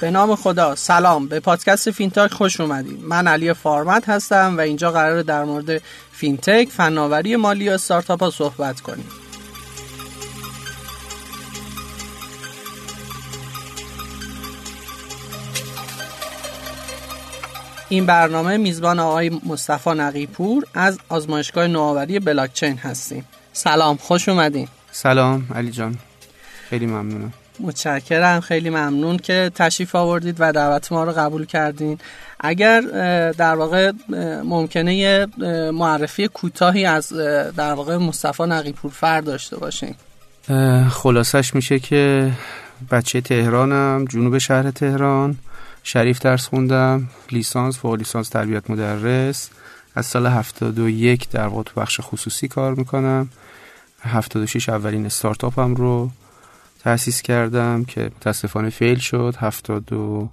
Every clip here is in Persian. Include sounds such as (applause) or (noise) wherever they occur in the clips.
به نام خدا. سلام. به پادکست فینتاک خوش اومدید من علی فارمت هستم و اینجا قراره در مورد فینتک فناوری مالی و استارتاپ ها صحبت کنیم. این برنامه میزبان آقای مصطفی نقیپور از آزمایشگاه نوآوری بلاکچین هستیم. سلام. خوش اومدین. سلام. علی جان. خیلی ممنونم. متشکرم. خیلی ممنون که تشریف آوردید و دعوت ما رو قبول کردین. اگر در واقع ممکنه یه معرفی کوتاهی از در واقع مصطفی نقیپور فر داشته باشین. خلاصش میشه که بچه تهرانم جنوب شهر تهران شریف درس خوندم لیسانس فوق لیسانس تربیت مدرس. از سال 71 در واقع تو بخش خصوصی کار می‌کنم. 76 اولین استارتاپم رو تأسیس کردم که متاسفانه فیل شد. 79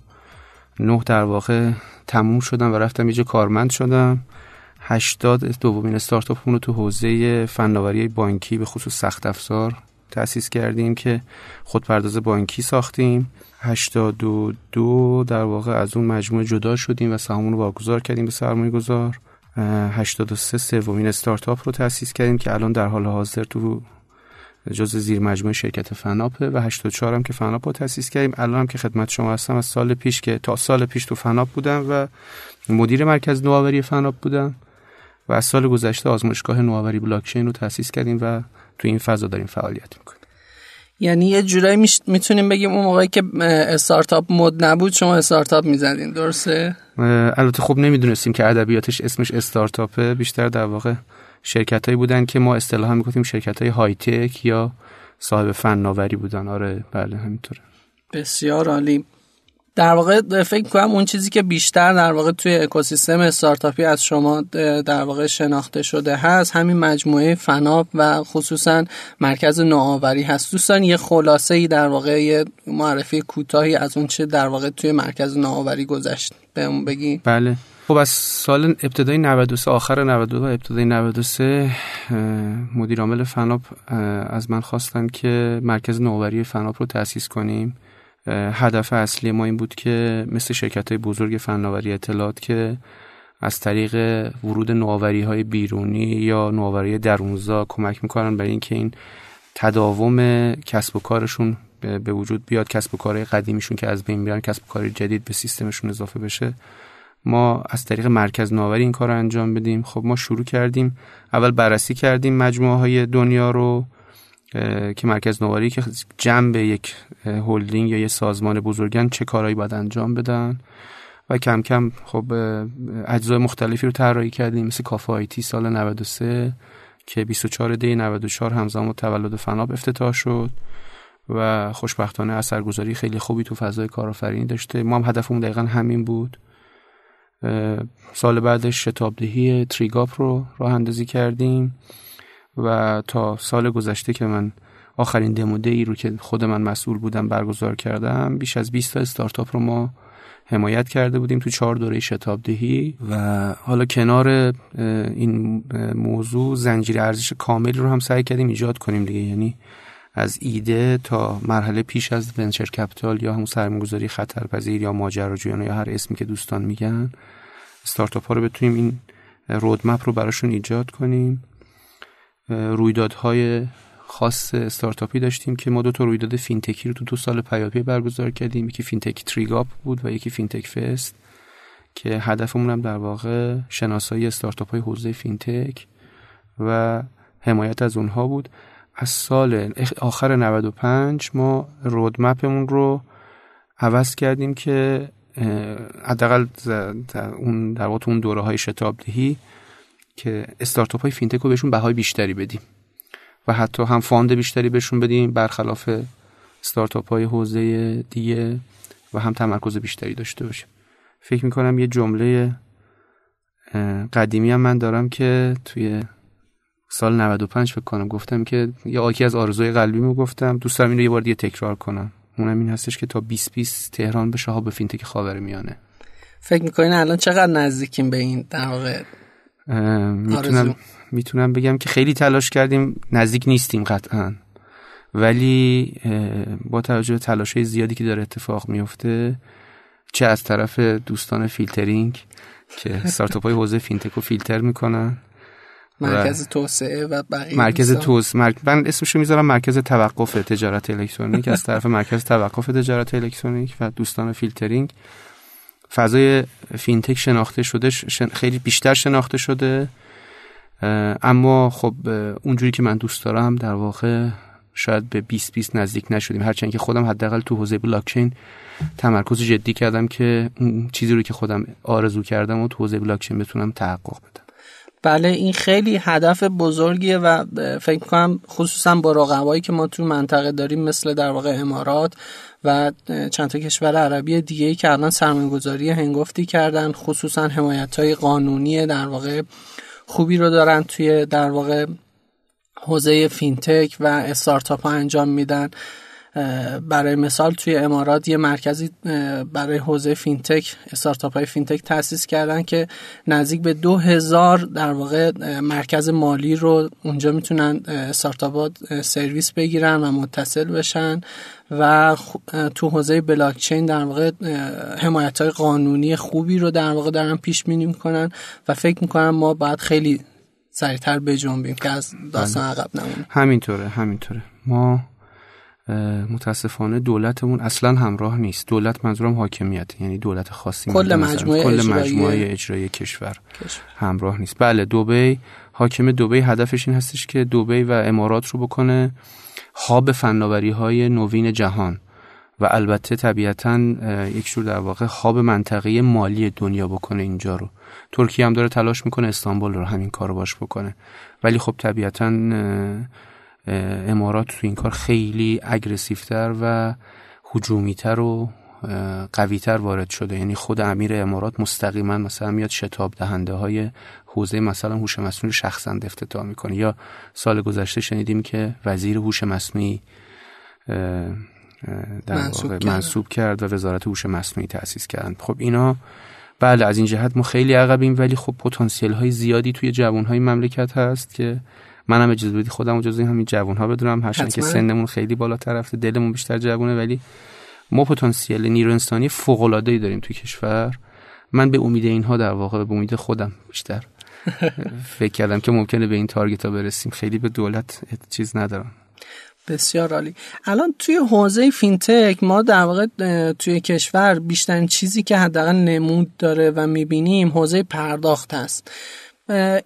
در واقع تموم شدم و رفتم یه کارمند شدم. 80 دومین استارتاپمون رو تو حوزه فناوری بانکی به خصوص سخت افزار تأسیس کردیم که خودپرداز بانکی ساختیم. 82 در واقع از اون مجموعه جدا شدیم و سهامون رو واگذار کردیم به سرمایه گذار 83 سومین استارتاپ رو تأسیس کردیم که الان در حال حاضر تو جز زیر مجموعه شرکت فناپه و 84 هم که فناپ رو تأسیس کردیم. الان هم که خدمت شما هستم از سال پیش که تا سال پیش تو فناپ بودم و مدیر مرکز نوآوری فناپ بودم و از سال گذشته آزمایشگاه نوآوری بلاکچین رو تأسیس کردیم و تو این فضا داریم فعالیت می‌کنیم. یعنی یه جورایی می‌تونیم بگیم اون موقعی که استارتاپ مد نبود شما استارتاپ می‌زدین. درسته؟ البته خب نمی‌دونستیم که ادبیاتش اسمش استارتاپه. بیشتر در واقع شرکت هایی بودن که ما اصطلاحا می‌گفتیم شرکت های های تک یا صاحب فناوری بودن. آره بله همینطوره. بسیار عالی. در واقع فکر کنم اون چیزی که بیشتر در واقع توی اکوسیستم استارتاپی از شما در واقع شناخته شده هست همین مجموعه فناب و خصوصا مرکز نوآوری هست. دوستان یه خلاصه ای در واقع یه معرفی کوتاهی از اون چه در واقع توی مرکز نوآوری گذشت بهمون بگی بله. خب از سال ابتدای 93 آخر 92 ابتدای 93 مدیر عامل فناپ از من خواستن که مرکز نوآوری فناپ رو تأسیس کنیم. هدف اصلی ما این بود که مثل شرکت های بزرگ فناوری اطلاعات که از طریق ورود نوآوری های بیرونی یا نوآوری درونزا کمک می‌کنن برای اینکه این تداوم کسب و کارشون به وجود بیاد کسب و کارهای قدیمیشون که از بین میرن کسب و کار جدید به سیستمشون اضافه بشه. ما از طریق مرکز نوآوری این کار رو انجام بدیم. خب ما شروع کردیم. اول بررسی کردیم مجموعه های دنیا رو. که مرکز نوآوری که جنب یک هلدینگ یا یه سازمان بزرگن چه کارهایی باید انجام بدن؟ و کم کم خب اجزای مختلفی رو طراحی کردیم مثل کافه آیتی سال 93 که 24 دی 94 همزمان تولد فناب افتتاح شد و خوشبختانه اثرگذاری خیلی خوبی تو فضای کارآفرینی داشته. ما هم هدفمون دقیقا همین بود. سال بعدش شتابدهی تریگاپ رو راه اندازی کردیم. و تا سال گذشته که من آخرین دموده ای رو که خود من مسئول بودم برگزار کردم بیش از 20 تا استارتاپ رو ما حمایت کرده بودیم تو چهار دوره شتابدهی و حالا کنار این موضوع زنجیره ارزش کاملی رو هم سعی کردیم ایجاد کنیم دیگه. یعنی از ایده تا مرحله پیش از ونچر کپیتال یا همون سرمایه‌گذاری خطرپذیر یا ماجراجویانه یا هر اسمی که دوستان میگن استارتاپ ها رو بتونیم این roadmap رو براشون ایجاد کنیم. رویدادهای خاص استارتاپی داشتیم که ما دو تا رویداد فینتکی رو تو دو سال پیاپی برگزار کردیم. یکی فینتک TrigUp بود و یکی فینتک فست که هدفمون هم در واقع شناسایی استارتاپ های حوزه فینتک و حمایت از اونها بود. از سال آخر 95 ما roadmap مون رو عوض کردیم که حداقل اون در واقع اون دوره های شتاب دهی که استارتاپ های فینتک رو بهشون بهای بیشتری بدیم. و حتی هم fund بیشتری بهشون بدیم برخلاف استارتاپ های حوزه دیگه و هم تمرکز بیشتری داشته باشیم. فکر می‌کنم یه جمله قدیمی هم من دارم که توی سال 95 فکر کنم گفتم که یکی از آرزوی قلبی مو گفتم. دوست دارم این رو یه بار دیگه تکرار کنم. اونم این هستش که تا 2020 تهران بشه hub فینتک خاور میانه فکر می‌کنین الان چقدر نزدیکیم به این در واقع می‌تونم می‌تونم بگم که خیلی تلاش کردیم. نزدیک نیستیم قطعا. ولی با توجه به تلاش زیادی که داره اتفاق میفته چه از طرف دوستان فیلترینگ که استارتاپ های حوزه فینتک رو فیلتر می‌کنن مرکز توسعه و بقیه مرکز توس مرک... من اسمشو می‌ذارم مرکز توقف تجارت الکترونیک. از طرف مرکز توقف تجارت الکترونیک و دوستان فیلترینگ. فضای فینتک شناخته شده خیلی بیشتر شناخته شده. اما خب اونجوری که من دوست دارم در واقع شاید به 20 20 نزدیک نشدیم. هرچند که خودم حداقل تو حوزه بلاکچین تمرکز جدی کردم که اون چیزی رو که خودم آرزو کردم و تو حوزه بلاکچین بتونم تحقق بدم. بله این خیلی هدف بزرگیه و فکر کنم خصوصا با رقبایی که ما تو منطقه داریم مثل در واقع امارات و چند تا کشور عربی دیگه که الان سرمایه‌گذاری هنگفتی کردن خصوصا حمایت های قانونی در واقع خوبی رو دارن توی در واقع حوزه فینتک و استارتاپ ها انجام میدن. برای مثال توی امارات یه مرکزی برای حوزه فینتک استارتاپ های فینتک تاسیس کردن که نزدیک به دو هزار در واقع مرکز مالی رو اونجا می‌تونن استارتاپ سرویس بگیرن و متصل بشن و تو حوزه بلاکچین در واقع حمایت های قانونی خوبی رو در واقع دارن پیش بینی می‌کنن و فکر می‌کنم ما باید خیلی سریعتر بجنبیم که از داستان بله. عقب نمونیم همینطوره همینطوره ما متاسفانه دولتمون اصلا همراه نیست. دولت منظورم حاکمیت یعنی دولت خاصی کل مجموعه کل مجموعه اجرایی کشور. همراه نیست. بله دبی حاکم دبی هدفش این هستش که دبی و امارات رو بکنه هاب فناوری های نوین جهان و البته طبیعتا یک جور در واقع هاب منطقه مالی دنیا بکنه اینجا رو. ترکیه هم داره تلاش می‌کنه استانبول رو همین کار باش بکنه. ولی خب طبیعتا امارات تو این کار خیلی اگرسیفتر و حجومیتر و قویتر وارد شده. یعنی خود امیر امارات مستقیما مثلا میاد شتاب دهنده های حوزه مثلا هوش مصنوعی شخصا افتتاح می‌کنه. یا سال گذشته شنیدیم که وزیر هوش مصنوعی در منصوب, واقع منصوب کرد و وزارت هوش مصنوعی تأسیس کرد خب اینا بله از این جهت ما خیلی عقبیم ولی خب پتانسیل های زیادی توی جوان های مملکت هست که منم اجازه بدی خودم اجازه همین جوان ها بدونم هرچند که سنمون خیلی بالاتر رفته دلمون بیشتر جوونه ولی ما پتانسیل نیرو انسانی فوق العاده ای داریم توی کشور. من به امید اینها در واقع به امید خودم بیشتر (laughs) فکر کردم که ممکنه به این تارگت ها برسیم. خیلی به دولت چیز ندارم. بسیار عالی. الان توی حوزه فینتک ما در واقع توی کشور بیشترین چیزی که حداقل نمود داره و می‌بینیم حوزه پرداخت هست.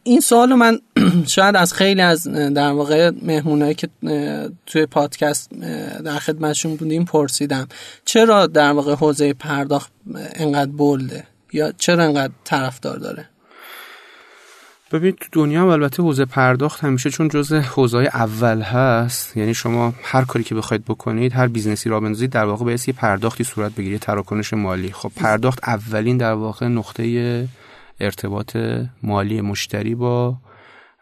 این سوال من (clears throat) شاید از خیلی از در واقع مهمونایی که توی پادکست در خدمتشون بودیم پرسیدم. چرا در واقع حوزه پرداخت انقدر bold ه؟ یا چرا انقدر طرفدار داره؟ ببینید تو دنیا هم البته حوزه پرداخت همیشه چون جزء حوزه اول هست. یعنی شما هر کاری که بخواید بکنید هر business ی راه بندازید در واقع باید یه پرداختی صورت بگیره تراکنش مالی. خب پرداخت اولین در واقع نقطه ارتباط مالی مشتری با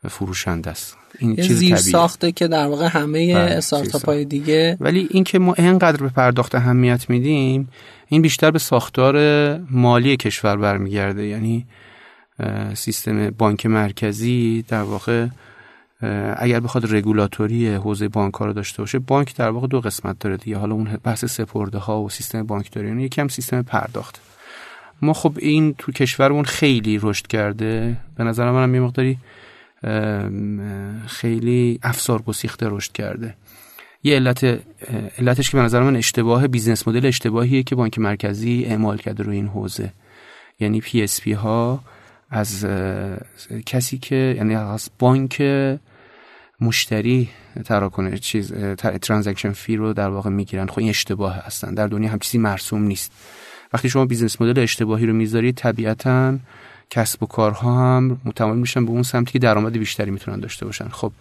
فروشنده است. این چیز زیر ساخته که در واقع همه بله، استارتاپ های دیگه ولی اینکه ما اینقدر به پرداخت اهمیت میدیم این بیشتر به ساختار مالی کشور برمیگرده. یعنی سیستم بانک مرکزی در واقع اگر بخواد رگولاتوری حوزه بانک رو داشته باشه بانک در واقع دو قسمت داره دیگه. حالا اون بحث سپرده ها و سیستم بانکداری یعنی یکم سیستم پرداخت. ما خب این تو کشورمون خیلی رشد کرده. به نظر من یه مقداری خیلی افسار گسیخته رشد کرده. یه علت علتش که به نظر من اشتباه business model اشتباهیه که بانک مرکزی اعمال کرده روی این حوزه. یعنی PSP ها از کسی که یعنی از بانک مشتری تراکنش چیز transaction fee رو در واقع می‌گیرن. خب این اشتباه هستن. در دنیا هم چیزی مرسوم نیست. وقتی شما business model اشتباهی رو می‌ذارید طبیعتا کسب و کارها هم متمایل میشن به اون سمتی که درآمد بیشتری می‌تونن داشته باشن. خب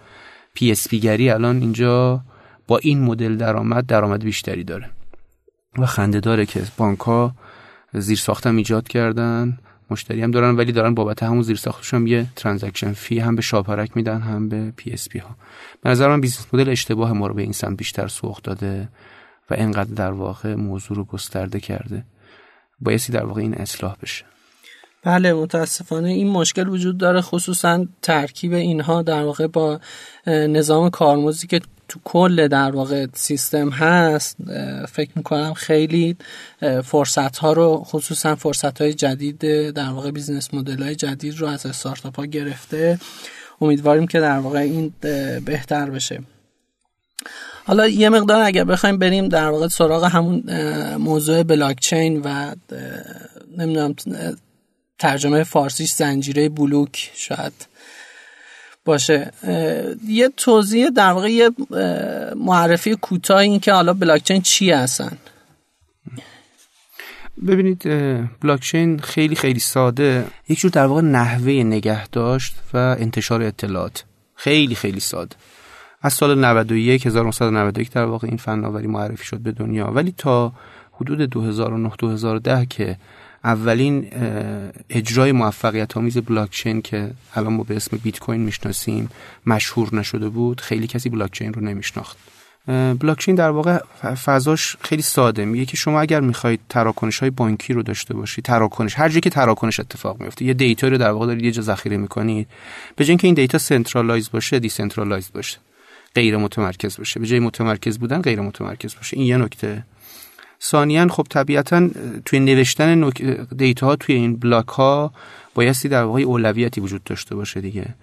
PSP گری الان اینجا با این مدل درآمد درآمد بیشتری داره. و خنده داره که بانک ها زیر ساختم ایجاد کردن مشتری هم دارن ولی دارن بابت همون زیر ساختش هم یه transaction fee هم به شاپرک میدن هم به PSP ها. به نظر من business model اشتباه ما رو به این سمت بیشتر سوق داده و اینقدر در واقع موضوع رو گسترده کرده. بایستی در واقع این اصلاح بشه. بله متاسفانه این مشکل وجود داره خصوصا ترکیب اینها در واقع با نظام کارمزدی که تو کل در واقع سیستم هست فکر می‌کنم خیلی فرصت ها رو خصوصا فرصت های جدید در واقع business model های جدید رو از استارتاپ ها گرفته. امیدواریم که در واقع این بهتر بشه. حالا یه مقدار اگر بخوایم بریم در واقع سراغ همون موضوع بلاکچین و نمی‌دونم ترجمه فارسیش زنجیره بلوک شاید باشه. یه توضیح در واقع یه معرفی کوتاه این که حالا بلاکچین چی هستن. ببینید بلاکچین خیلی خیلی ساده. یک جور در واقع نحوه نگه داشت و انتشار اطلاعات. خیلی خیلی ساده. از سال 91 1991 در واقع این فناوری معرفی شد به دنیا. ولی تا حدود 2009 2010 که اولین اجرای موفقیت آمیز بلاکچین که الان ما به اسم بیت کوین می‌شناسیم مشهور نشده بود خیلی کسی بلاکچین رو نمیشناخت. بلاکچین در واقع فضاش خیلی ساده. میگه که شما اگر می‌خواید تراکنش های بانکی رو داشته باشید تراکنش هر جایی که تراکنش اتفاق میفته یه دیتا رو در واقع دارید یه جا ذخیره می‌کنید به جای که این data centralize باشه decentralize باشه. غیر متمرکز باشه. به جای متمرکز بودن غیر متمرکز باشه. این یه نکته. ثانیا خب طبیعتا توی نوشتن. data ها توی این block ها بایستی در واقع اولویتی وجود داشته باشه دیگه.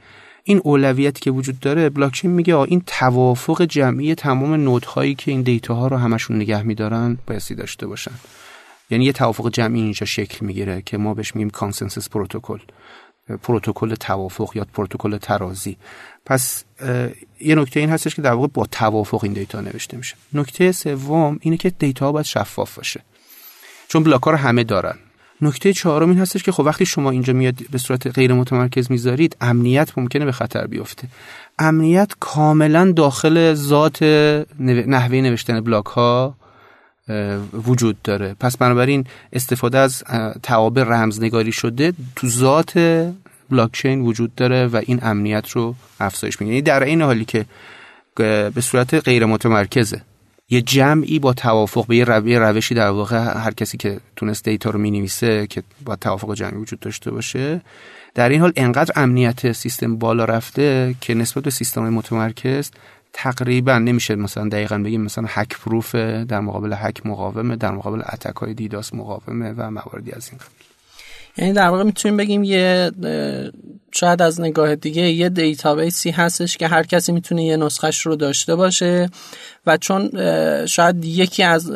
این اولویتی که وجود داره بلاکچین میگه این توافق جمعی تمام node هایی که این data ها رو همشون نگه میدارن بایستی داشته باشن. یعنی یه توافق جمعی اینجا شکل می‌گیره که ما بهش میگیم consensus protocol پروتکل توافق یا پروتکل ترازی. پس یه نکته این هستش که در واقع با توافق این data نوشته میشه. نکته سوم اینه که data باید شفاف باشه. چون block رو همه دارن. نکته چهارم این هستش که خب وقتی شما اینجا میاد به صورت غیر متمرکز می‌ذارید امنیت ممکنه به خطر بیفته. امنیت کاملا داخل ذات نحوه نوشتن block ها وجود داره. پس بنابراین استفاده از توابع رمزنگاری شده تو ذات بلاکچین وجود داره و این امنیت رو افزایش میده. یعنی در این حالی که به صورت غیر متمرکزه. یه جمعی با توافق به یه روشی در واقع هر کسی که تونست دیتا رو می‌نویسه که با توافق جمعی وجود داشته باشه در این حال انقدر امنیت سیستم بالا رفته که نسبت به سیستم متمرکز تقریبا نمیشه مثلا دقیقا بگیم مثلا هک پروف در مقابل هک مقاومه در مقابل اتک های دیداس مقاومه و مواردی از این یعنی در واقع می‌تونیم بگیم یه شاید از نگاه دیگه یه database ی هستش که هر کسی می‌تونه یه نسخش رو داشته باشه و چون شاید یکی از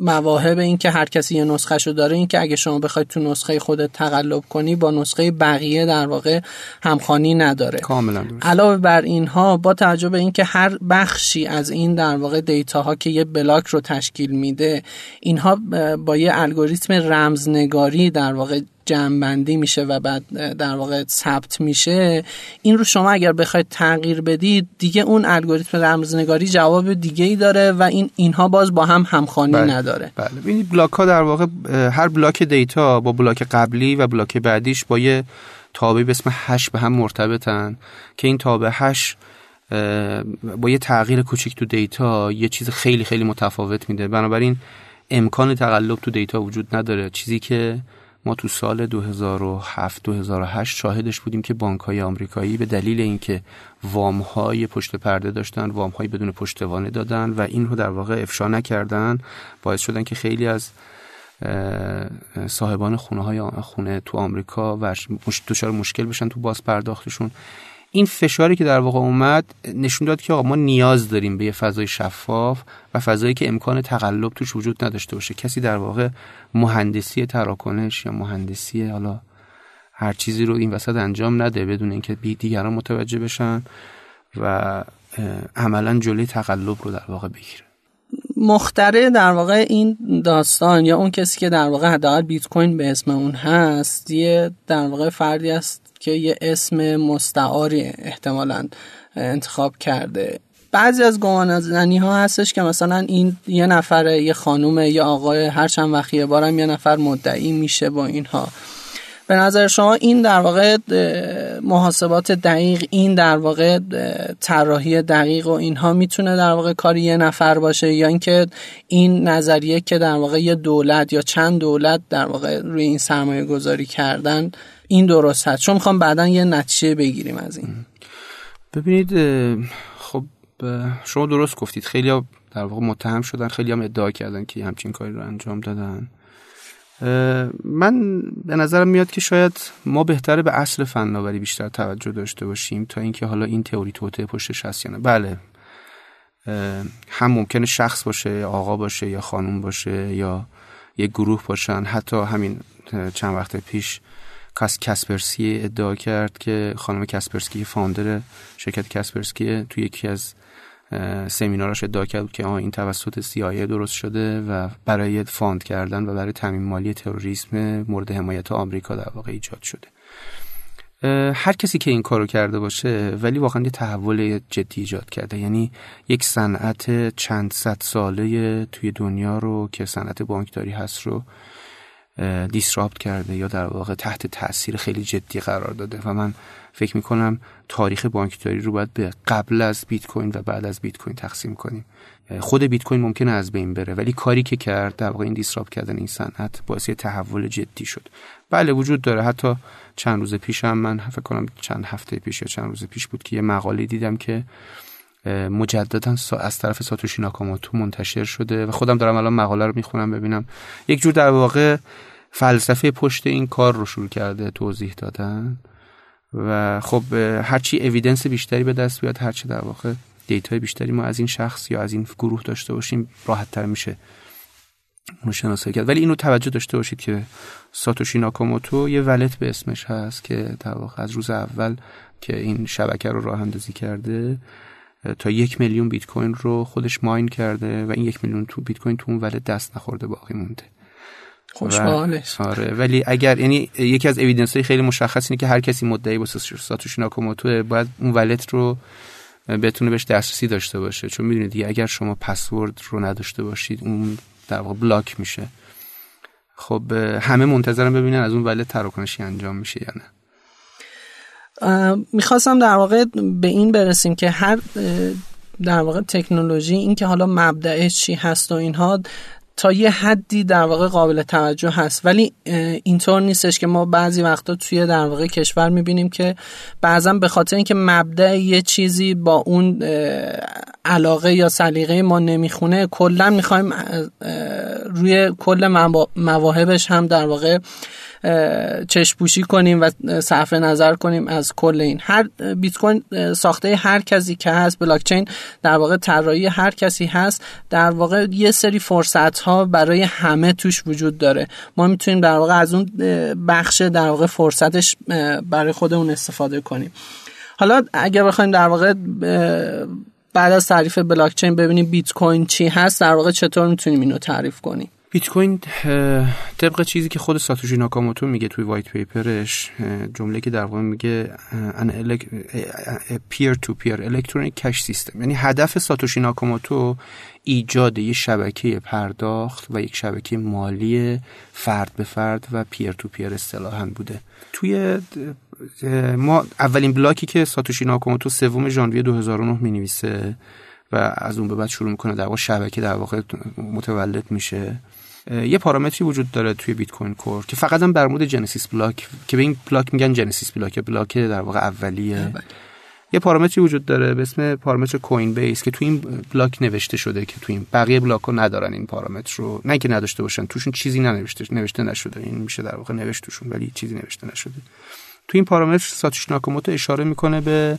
مواهب این که هر کسی یه نسخه شو داره این که اگه شما بخواید تو نسخه خودت تقلب کنی با نسخه بقیه در واقع همخوانی نداره. کاملا علاوه بر اینها با توجه به اینکه هر بخشی از این در واقع data ها که یه block رو تشکیل میده اینها با یه الگوریتم رمزنگاری در واقع جمعبندی میشه و بعد در واقع ثبت میشه این رو شما اگر بخواید تغییر بدید دیگه اون الگوریتم رمزنگاری جواب دیگه ای داره و این اینها باز با هم همخوانی بله. نداره. بله. این block ها در واقع هر block data با block قبلی و block بعدیش با یه تابع به اسم hash به هم مرتبطن که این تابع hash با یه تغییر کوچیک تو دیتا یه چیز خیلی خیلی متفاوت میده. بنابراین امکان تقلب تو دیتا وجود نداره. چیزی که ما تو سال 2007 2008 شاهدش بودیم که بانک های آمریکایی به دلیل اینکه وام های پشت پرده داشتن وام های بدون پشتوانه دادن و این رو در واقع افشا نکردن باعث شدن که خیلی از صاحبان خونه های خونه تو آمریکا و دچار مشکل بشن تو باز پرداختشون این فشاری که در واقع اومد نشون داد که آقا ما نیاز داریم به یه فضای شفاف و فضایی که امکان تقلب توش وجود نداشته باشه. کسی در واقع مهندسی تراکنش یا مهندسی حالا هر چیزی رو این وسط انجام نده بدون اینکه دیگران متوجه بشن و عملا جلوی تقلب رو در واقع بگیره. مختره در واقع این داستان یا اون کسی که در واقع حداقل بیت کوین به اسم اون هست یه در واقع فردی است که یه اسم مستعاری احتمالا انتخاب کرده. بعضی از گمان ها هستش که مثلا این یه نفر یه خانوم یه آقای هر چند وقت یه بارم یه نفر مدعی میشه با اینها. به نظر شما این در واقع محاسبات دقیق این در واقع طراحی دقیق و اینها می‌تونه در واقع کاری یه نفر باشه؟ یا اینکه این نظریه که در واقع یه دولت یا چند دولت در واقع روی این سرمایه گذاری کردن این درست هست؟ چون می‌خوام بعدا یه نتیجه بگیریم از این. ببینید خب شما درست گفتید. خیلی در واقع متهم شدن خیلی هم ادعا کردن که همچین کاری رو انجام دادن. من به نظرم میاد که شاید ما بهتره به اصل فناوری بیشتر توجه داشته باشیم تا اینکه حالا این تئوری توته پشتش هست یا نه. بله. هم ممکنه شخص باشه آقا باشه یا خانوم باشه یا یک گروه باشن. حتی همین چند وقت پیش کاس کسپرسکی ادعا کرد که خانم کسپرسکی founder شرکت کسپرسکی توی یکی از سمیناراش ادعا کرد که این توسط CIA درست شده و برای fund کردن و برای تامین مالی تروریسم مورد حمایت آمریکا در واقع ایجاد شده. هر کسی که این کارو کرده باشه ولی واقعا یه تحول جدی ایجاد کرده. یعنی یک صنعت چند صد ساله توی دنیا رو که صنعت بانکداری هست رو دیسرابت کرده یا در واقع تحت تاثیر خیلی جدی قرار داده. و من فکر می‌کنم تاریخ بانکداری رو باید به قبل از بیت کوین و بعد از بیت کوین تقسیم کنیم. خود بیت کوین ممکنه از بین بره ولی کاری که کرد در واقع این دیسرابت کردن این صنعت باعث تحول جدی شد. بله وجود داره. حتی چند روز پیش هم من فکر کنم چند هفته پیش یا چند روز پیش بود که یه مقاله دیدم که مجددا از طرف ساتوشی ناکاموتو منتشر شده و خودم دارم الان مقاله رو می‌خونم ببینم. یک جور در واقع فلسفه پشت این کار رو شروع کرده توضیح دادن. و خب هرچی اویدنس بیشتری به دست بیاد هرچی در واقع دیتای بیشتری ما از این شخص یا از این گروه داشته باشیم راحت تر میشه اونو شناسایی کرد. ولی اینو توجه داشته باشید که ساتوشی ناکاموتو یه ولت به اسمش هست که در واقع از روز اول که این شبکه رو راه اندازی کرده تا یک میلیون بیت کوین رو خودش ماین کرده و این یک میلیون تو بیت کوین تو اون ولت دست نخورده باقی مونده. خوشحالش. آره ولی اگر یعنی یکی از اویدنس های خیلی مشخص اینه که هر کسی مدعی با ساتوشی ناکاموتو باید اون ولت رو بتونه بهش دسترسی داشته باشه. چون می‌دونید دیگه اگر شما پسورد رو نداشته باشید اون در واقع بلاک میشه. خب همه منتظرم ببینن از اون ولت تراکنشی انجام میشه یا نه. می‌خواستم در واقع به این برسیم که هر در واقع تکنولوژی این که حالا مبدعش چی هست و اینها تا یه حدی در واقع قابل توجه هست. ولی اینطور نیستش که ما بعضی وقتا توی در واقع کشور می‌بینیم که بعضا به خاطر اینکه مبدع یه چیزی با اون علاقه یا سلیقه ما نمی‌خونه کلا می‌خوایم روی کل مواهبش هم در واقع چشپوشی کنیم و صرف نظر کنیم از کل این. هر بیت کوین ساخته هر کسی که هست بلاک چین در واقع طراحی هر کسی هست در واقع یه سری فرصت ها برای همه توش وجود داره. ما می‌تونیم در واقع از اون بخش در واقع فرصتش برای خودمون استفاده کنیم. حالا اگر بخوایم در واقع بعد از تعریف بلاک چین ببینیم بیت کوین چی هست در واقع چطور می‌تونیم اینو تعریف کنیم. بیت کوین طبق چیزی که خود ساتوشی ناکاموتو میگه توی white paper ش جمله که در واقع میگه an peer to peer electronic cash system یعنی هدف ساتوشی ناکاموتو ایجاد یک شبکه پرداخت و یک شبکه مالی فرد به فرد و peer to peer اصطلاحا بوده. توی ما اولین block ی که ساتوشی ناکاموتو سوم ژانویه 2009 می نویسه و از اون به بعد شروع می‌کنه در واقع شبکه در واقع متولد میشه. یه پارامتری وجود داره توی Bitcoin Core که فقط هم برا خود genesis block که به این block میگن genesis block block در واقع اولیه. یه پارامتری وجود داره به اسم پارامتر coinbase که توی این block نوشته شده که توی این بقیه block ها ندارن این پارامتر رو. نه که نداشته باشن توشون چیزی ننوشته نوشته نشده. این میشه در واقع نوشت توشون ولی چیزی نوشته نشده. تو این پارامتر ساتوشی ناکاموتو اشاره می‌کنه به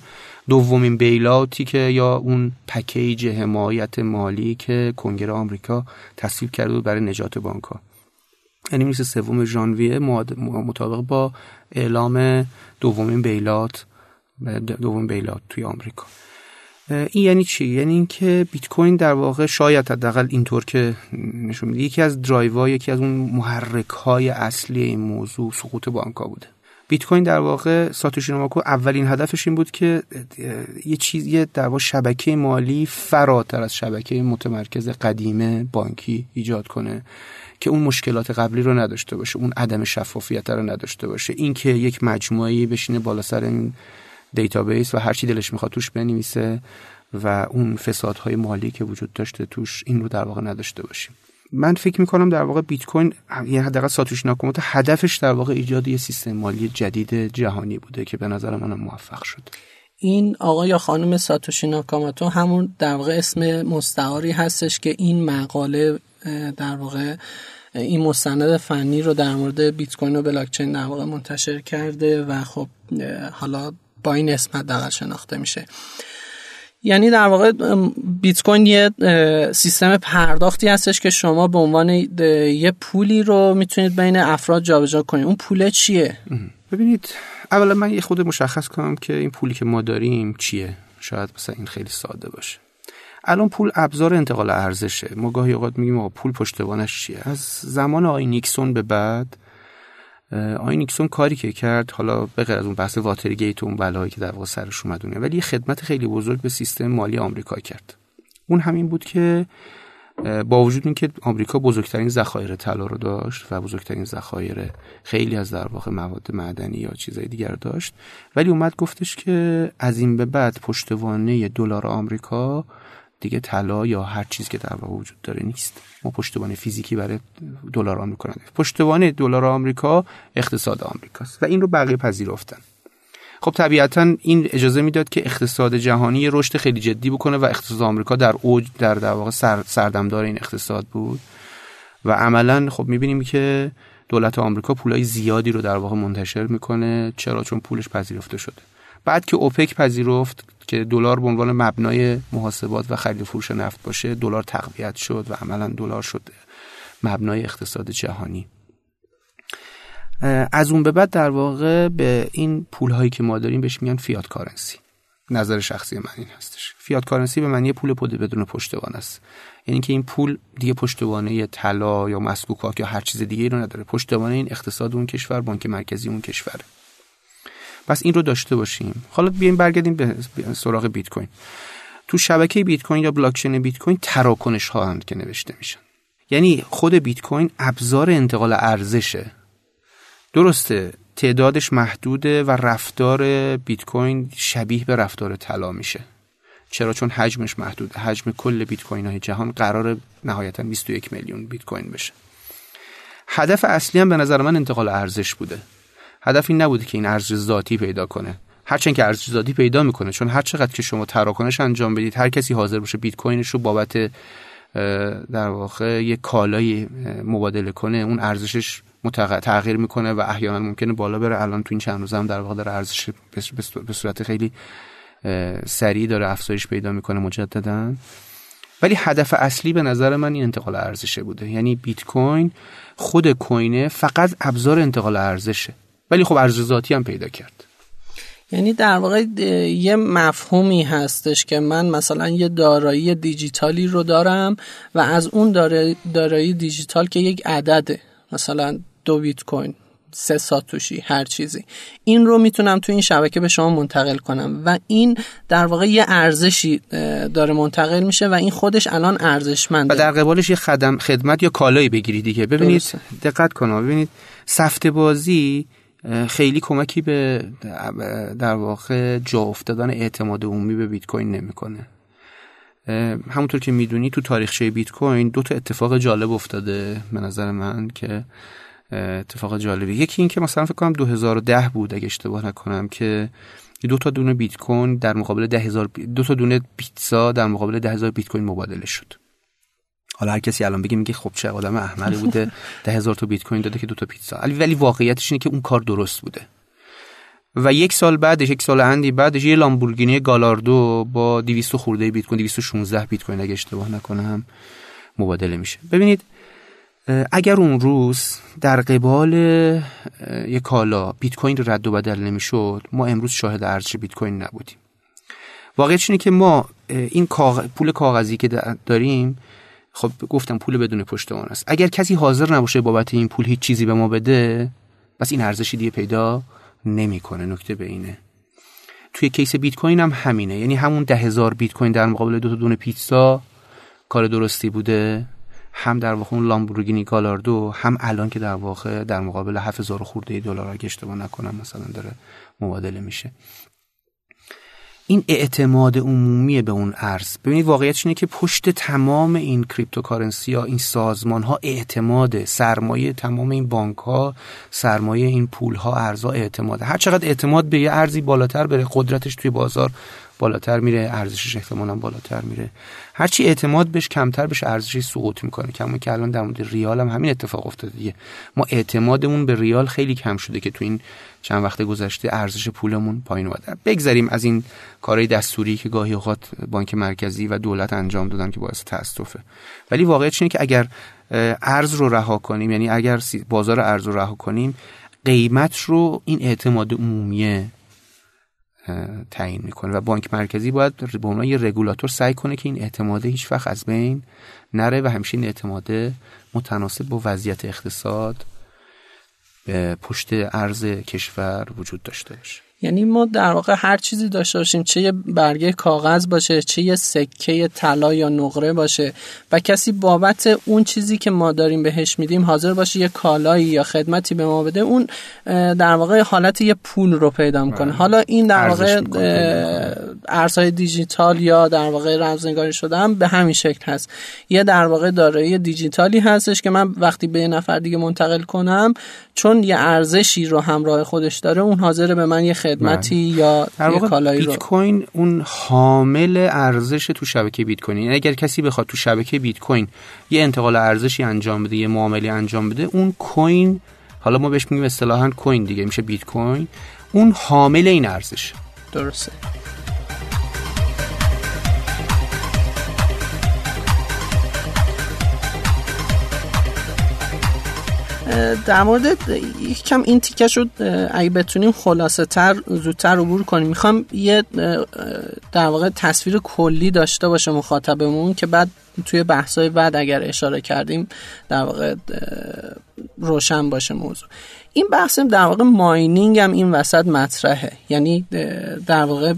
دومین بیلاتی که یا اون پکیج حمایت مالی که کنگره آمریکا تصویب کرده بود برای نجات بانک ها یعنی مثل سوم ژانویه مطابق با اعلام دومین بیلات دومین بیلات توی آمریکا. این یعنی چی؟ یعنی اینکه بیت کوین در واقع شاید حداقل اینطور که نشون میده یکی از درایوها یکی از اون محرک های اصلی این موضوع سقوط بانک ها بوده. بیت کوین در واقع ساتوشی ناکاموتو اولین هدفش این بود که یه چیز یه در واقع شبکه مالی فراتر از شبکه متمرکز قدیمی بانکی ایجاد کنه که اون مشکلات قبلی رو نداشته باشه اون عدم شفافیت رو نداشته باشه. اینکه یک مجموعه بشینه بالا سر این دیتابیس و هر چی دلش می‌خواد توش بنویسه و اون فسادهای مالی که وجود داشته توش این رو در واقع نداشته باشیم. من فکر می‌کنم در واقع بیت کوین یعنی حداقل ساتوشی ناکاموتو هدفش در واقع ایجاد یه سیستم مالی جدید جهانی بوده که به نظر من موفق شد. این آقا یا خانم ساتوشی ناکاماتو همون در واقع اسم مستعاری هستش که این مقاله در واقع این مستند فنی رو در مورد بیت کوین و بلاک چین در واقع منتشر کرده و خب حالا با این اسم دقیق شناخته میشه. یعنی در واقع بیت کوین یه سیستم پرداختی هستش که شما به عنوان یه پولی رو می‌تونید بین افراد جابجا کنید. اون پوله چیه؟ ببینید اولا من یه خود مشخص کنم که این پولی که ما داریم چیه. شاید مثلا این خیلی ساده باشه. الان پول ابزار انتقال ارزشه. ما گاهی اوقات میگیم آقا پول پشتوانش چیه؟ از زمان آقای نیکسون به بعد آقای نیکسون کاری که کرد حالا به غیر از اون بحث واترگیت و اون بلایی که در واقع سرش اومدونه ولی خدمت خیلی بزرگ به سیستم مالی آمریکا کرد. اون همین بود که با وجود اینکه آمریکا بزرگترین ذخایر طلا رو داشت و بزرگترین ذخایر خیلی از در واقع مواد معدنی یا چیزای دیگر داشت ولی اومد گفتش که از این به بعد پشتوانه دلار آمریکا دیگه طلا یا هر چیز که در واقع وجود داره نیست. ما پشتوانه فیزیکی برای دلار آمریکا نداریم. پشتوانه دلار آمریکا اقتصاد آمریکاست و این رو بقیه پذیرفتن. خب طبیعتا این اجازه می‌داد که اقتصاد جهانی رشد خیلی جدی بکنه و اقتصاد آمریکا در اوج در در واقع سر، سردمدار این اقتصاد بود. و عملا خب می‌بینیم که دولت آمریکا پولای زیادی رو در واقع منتشر می‌کنه. چرا؟ چون پولش پذیرفته شده. بعد که اوپک پذیرفت که دلار به عنوان مبنای محاسبات و خرید فروش نفت باشه دلار تقویت شد و عملا دلار شد مبنای اقتصاد جهانی. از اون به بعد در واقع به این پول هایی که ما داریم بهش میگن فیات کارنسی. نظر شخصی من این هستش. فیات کارنسی به معنی پول پود بدون پشتوانه است. یعنی که این پول دیگه پشتوانه طلا یا مسکوکاک یا هر چیز دیگه رو نداره. پشتوانه این اقتصاد اون کشور بانک مرکزی اون کشور. پس این رو داشته باشیم. حالا بیایم برگردیم به سراغ بیت کوین تو شبکه بیت کوین یا بلاک چین بیت کوین تراکنش ها که نوشته میشن. یعنی خود بیت کوین ابزار انتقال ارزشه. درسته تعدادش محدوده و رفتار بیت کوین شبیه به رفتار طلا میشه. چرا؟ چون حجمش محدوده. حجم کل بیت کوین های جهان قرار نهایتا 21 میلیون بیت کوین بشه. هدف اصلی هم به نظر من انتقال ارزش بوده. هدف این نبوده که این ارزش ذاتی پیدا کنه. هرچند که ارزش ذاتی پیدا می‌کنه چون هر چقدر که شما تراکنش انجام بدید هر کسی حاضر باشه بیت کوینش رو بابت در واقع یک کالایی مبادله کنه اون ارزشش تغییر می‌کنه و احیانا ممکنه بالا بره. الان تو این چند روز هم در واقع داره ارزش به صورت خیلی سریع داره افزایش پیدا می‌کنه مجددا. ولی هدف اصلی به نظر من این انتقال ارزشه بوده. یعنی بیت کوین خود کوینه فقط ابزار انتقال ارزشه. ولی خب ارزش ذاتی هم پیدا کرد. یعنی در واقع یه مفهومی هستش که من مثلا یه دارایی دیجیتالی رو دارم و از اون دارایی دیجیتال که یک عدده مثلا دو بیت کوین سه ساتوشی هر چیزی. این رو می‌تونم تو این شبکه به شما منتقل کنم و این در واقع یه ارزشی داره منتقل میشه و این خودش الان ارزشمنده. و در قبالش یه خدم خدمت یا کالایی بگیری دیگه. ببینید دقت کنید ببینید سفته بازی خیلی کمکی به در واقع جا افتادن اعتماد عمومی به بیت کوین نمی‌کنه. همونطور که می‌دونی تو تاریخچه بیت کوین دو تا اتفاق جالب افتاده به نظر من که اتفاق جالبی یکی این که مثلا فکر کنم 2010 بود اگه اشتباه نکنم که دو تا دونه بیت کوین در مقابل 10000 دو تا دونه پیتزا در مقابل 10000 بیت کوین مبادله شد. حالا هر کسی الان بگه میگه خب چه آدم احمقی بوده ده هزار تا بیت کوین داده که دو تا پیتزا. ولی واقعیتش اینه که اون کار درست بوده. و یک سال بعدش یک سال اندی بعدش یه لامبورگینی گالاردو با 200 خورده بیت کوین 216 بیت کوین اگه اشتباه نکنم مبادله میشه. ببینید اگر اون روز در قبال یک کالا بیت کوین رد و بدل نمی‌شد ما امروز شاهد ارزش بیت کوین نبودیم. واقعیتش اینه که ما این پول کاغذی که داریم خب گفتم پول بدون پشتوانه است. اگر کسی حاضر نباشه بابت این پول هیچ چیزی به ما بده پس این ارزشی دیگه پیدا نمی‌کنه نکته به اینه توی کیس بیت کوین هم همینه. یعنی همون ده هزار بیت کوین در مقابل دو تا دونه پیتزا کار درستی بوده. هم در واقع اون لامبورگینی گالاردو هم الان که در واقع در مقابل 7000 خورده دلار اگه اشتباه نکنم مثلا داره مبادله میشه. این اعتماد عمومی به اون ارز. ببینید واقعیتش اینه که پشت تمام این cryptocurrency ها این سازمان ها اعتماد سرمایه تمام این بانک ها سرمایه این پول ها ارزها اعتماد. هر چقدر اعتماد به یه ارزی بالاتر بره قدرتش توی بازار بالاتر میره ارزشش احتمالا بالاتر میره. هرچی اعتماد بهش کمتر بهش ارزشش سقوط می‌کنه. کما که الان در مورد ریال هم همین اتفاق افتاده دیگه. ما اعتمادمون به ریال خیلی کم شده که تو این چند وقت گذشته ارزش پولمون پایین اومده. بگذریم از این کارهای دستوری که گاهی اوقات بانک مرکزی و دولت انجام دادن که باعث تاسفه. ولی واقعیت اینه که اگر ارز رو رها کنیم یعنی اگر بازار ارز رو رها کنیم قیمت رو این اعتماد عمومیه تعیین می‌کنه. و بانک مرکزی باید به عنوان یه رگولاتور سعی کنه که این اعتماده هیچ وقت از بین نره و همیشه این اعتماده متناسب با وضعیت اقتصاد به پشت ارز کشور وجود داشته باشه. یعنی ما در واقع هر چیزی داشته باشیم چه یه برگه کاغذ باشه چه یه سکه طلا یا نقره باشه و کسی بابت اون چیزی که ما داریم بهش میدیم حاضر باشه یه کالایی یا خدمتی به ما بده اون در واقع حالت یه پول رو پیدا می‌کنه. بله. حالا این در واقع ارزهای دیجیتال یا در واقع رمزنگاری شده هم به همین شکل هست. یه در واقع دارایی دیجیتالی هستش که من وقتی به یه نفر دیگه منتقل کنم چون یه ارزشی رو همراه خودش داره اون حاضر به من یه خدمتی بله. یا یه کالایی بیت کوین اون حامل ارزش تو شبکه بیت کوین. یعنی اگر کسی بخواد تو شبکه بیت کوین یه انتقال ارزشی انجام بده یه معامله انجام بده اون کوین حالا ما بهش میگیم اصطلاحا کوین دیگه میشه بیت کوین. اون حامل این ارزش. درسته. در مورد کم این تیکه شد اگه بتونیم خلاصه تر زودتر عبور کنیم. می‌خوام یه در واقع تصویر کلی داشته باشه مخاطبمون که بعد توی بحثای بعد اگر اشاره کردیم در واقع روشن باشه موضوع. این بحث در واقع mining هم این وسط مطرحه. یعنی در واقع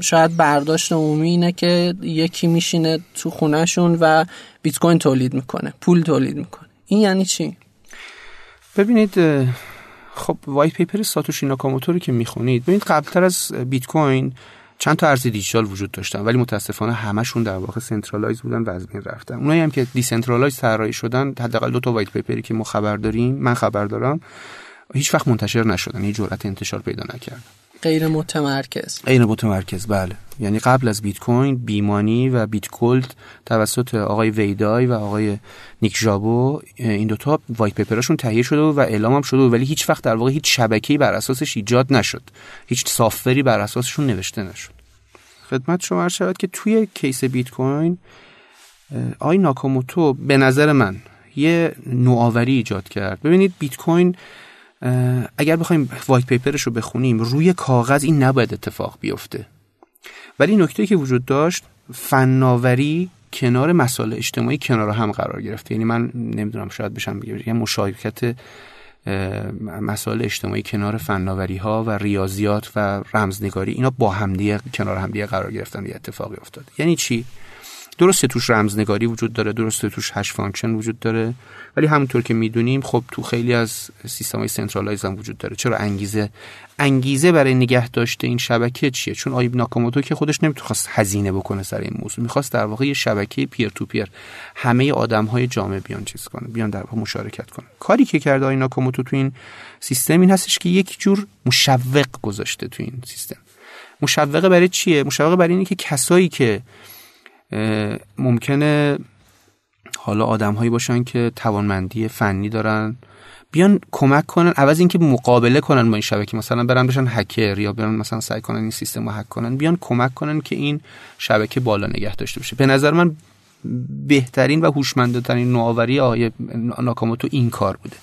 شاید برداشت عمومی اینه که یکی میشینه تو خونهشون و بیت کوین تولید می‌کنه پول تولید می‌کنه. این یعنی چی؟ ببینید خب white paper ساتوشی ناکاموتو رو که می‌خونید ببینید قبلتر از بیت کوین چند تا ارز دیجیتال وجود داشتن ولی متاسفانه همشون در واقع centralize بودن و از بین رفتن. اونایی هم که decentralize طراحی شدن حداقل دو تا white paper ی که ما خبر داریم من خبر دارم هیچ وقت منتشر نشدن هیچ جرأت انتشار پیدا نکردن. غیر متمرکز. غیر متمرکز بله. یعنی قبل از بیت کوین B-money و Bit Gold توسط آقای وی دای و آقای نیک زابو این دوتا white paper اشون تهیه شده و اعلام هم شده ولی هیچ وقت در واقع هیچ شبکه‌ای بر اساسش ایجاد نشد. هیچ software ی بر اساسشون نوشته نشد. خدمت شما عرض شود که توی case بیت کوین آقای ناکاموتو به نظر من یه نوآوری ایجاد کرد. ببینید بیت کوین اگر بخوایم وایت پیپرش رو بخونیم روی کاغذ این نباید اتفاق بیفته. ولی نکته که وجود داشت فناوری کنار مسائل اجتماعی کنار هم قرار گرفته یعنی من نمی‌دونم شاید بشم بگم مشارکت مسائل اجتماعی کنار فناوری ها و ریاضیات و رمزنگاری اینا با همدیگه کنار همدیگه قرار گرفتن یه اتفاقی افتاد. یعنی چی؟ درسته توش رمزنگاری وجود داره درسته توش hash function وجود داره ولی همونطور که می‌دونیم خب تو خیلی از سیستم های centralize هم وجود داره. چرا انگیزه؟ انگیزه برای نگه داشته این شبکه چیه؟ چون آقای ناکاموتو که خودش نمی‌تونست هزینه بکنه سر این موضوع. می‌خواست در واقع یه شبکه peer to peer همه آدم های جامعه بیان چیز کنه بیان در واقع مشارکت کنه. کاری که کرده آقای ناکاموتو تو این سیستم این هستش که یک جور مشوق گذاشته تو این سیستم. مشوقه برای چیه؟ مشوقه برای اینه که کسایی که ممکنه حالا آدم هایی باشن که توانمندی فنی دارن بیان کمک کنن عوض اینکه مقابله کنن با این شبکه. مثلا برن بشن هکر یا برن مثلا سعی کنن این سیستم رو هک کنن بیان کمک کنن که این شبکه بالا نگه داشته بشه به نظر من بهترین و هوشمندترین نوآوری آقای ناکاموتو این کار بوده.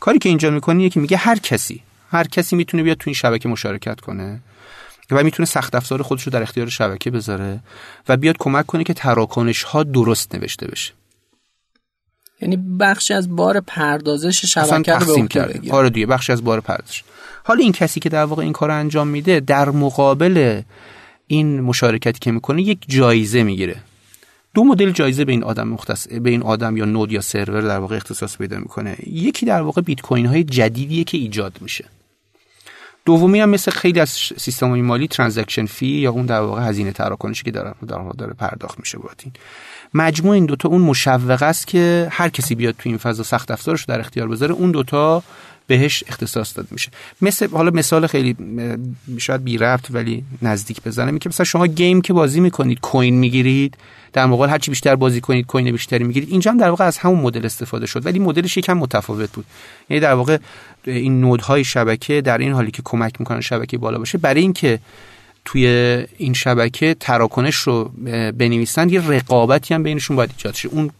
کاری که اینجا می‌کنه که میگه هر کسی هر کسی می‌تونه بیاد تو این شبکه مشارکت کنه. و می‌تونه سخت افزار خودش رو در اختیار شبکه بذاره و بیاد کمک کنه که تراکنش ها درست نوشته بشه. یعنی بخشی از بار پردازش شبکه رو به آره دیگه بخشی از بار پردازش. حالا این کسی که در واقع این کار انجام میده در مقابل این مشارکتی که می‌کنه یک جایزه می‌گیره. دو مدل جایزه به این آدم مختص به این آدم یا نود یا سرور در واقع اختصاص پیدا می‌کنه. یکی در واقع بیت کوین های جدیدیه که ایجاد میشه. دومی هم مثل خیلی از سیستم مالی transaction fee یا اون در واقع هزینه تراکنشی که داره داره پرداخت میشه باتین مجموع این دوتا اون مشوقه است که هر کسی بیاد تو این فضا سخت افزارش در اختیار بذاره. اون دوتا بهش اختصاص داده میشه. مثل حالا مثال خیلی شاید بی ربط ولی نزدیک بزنم. که مثلا شما game که بازی می‌کنید coin می‌گیرید در مقابل هرچی بیشتر بازی کنید coin بیشتری می‌گیرید اینجا هم در واقع از همون مدل استفاده شد. ولی مدلش یکم متفاوت بود. یعنی در واقع این node های شبکه در این حالی که کمک می‌کنن شبکه بالا باشه برای اینکه توی این شبکه تراکنش رو بنویسن یه رقابتی هم بینشون باید ایجاد شه. اون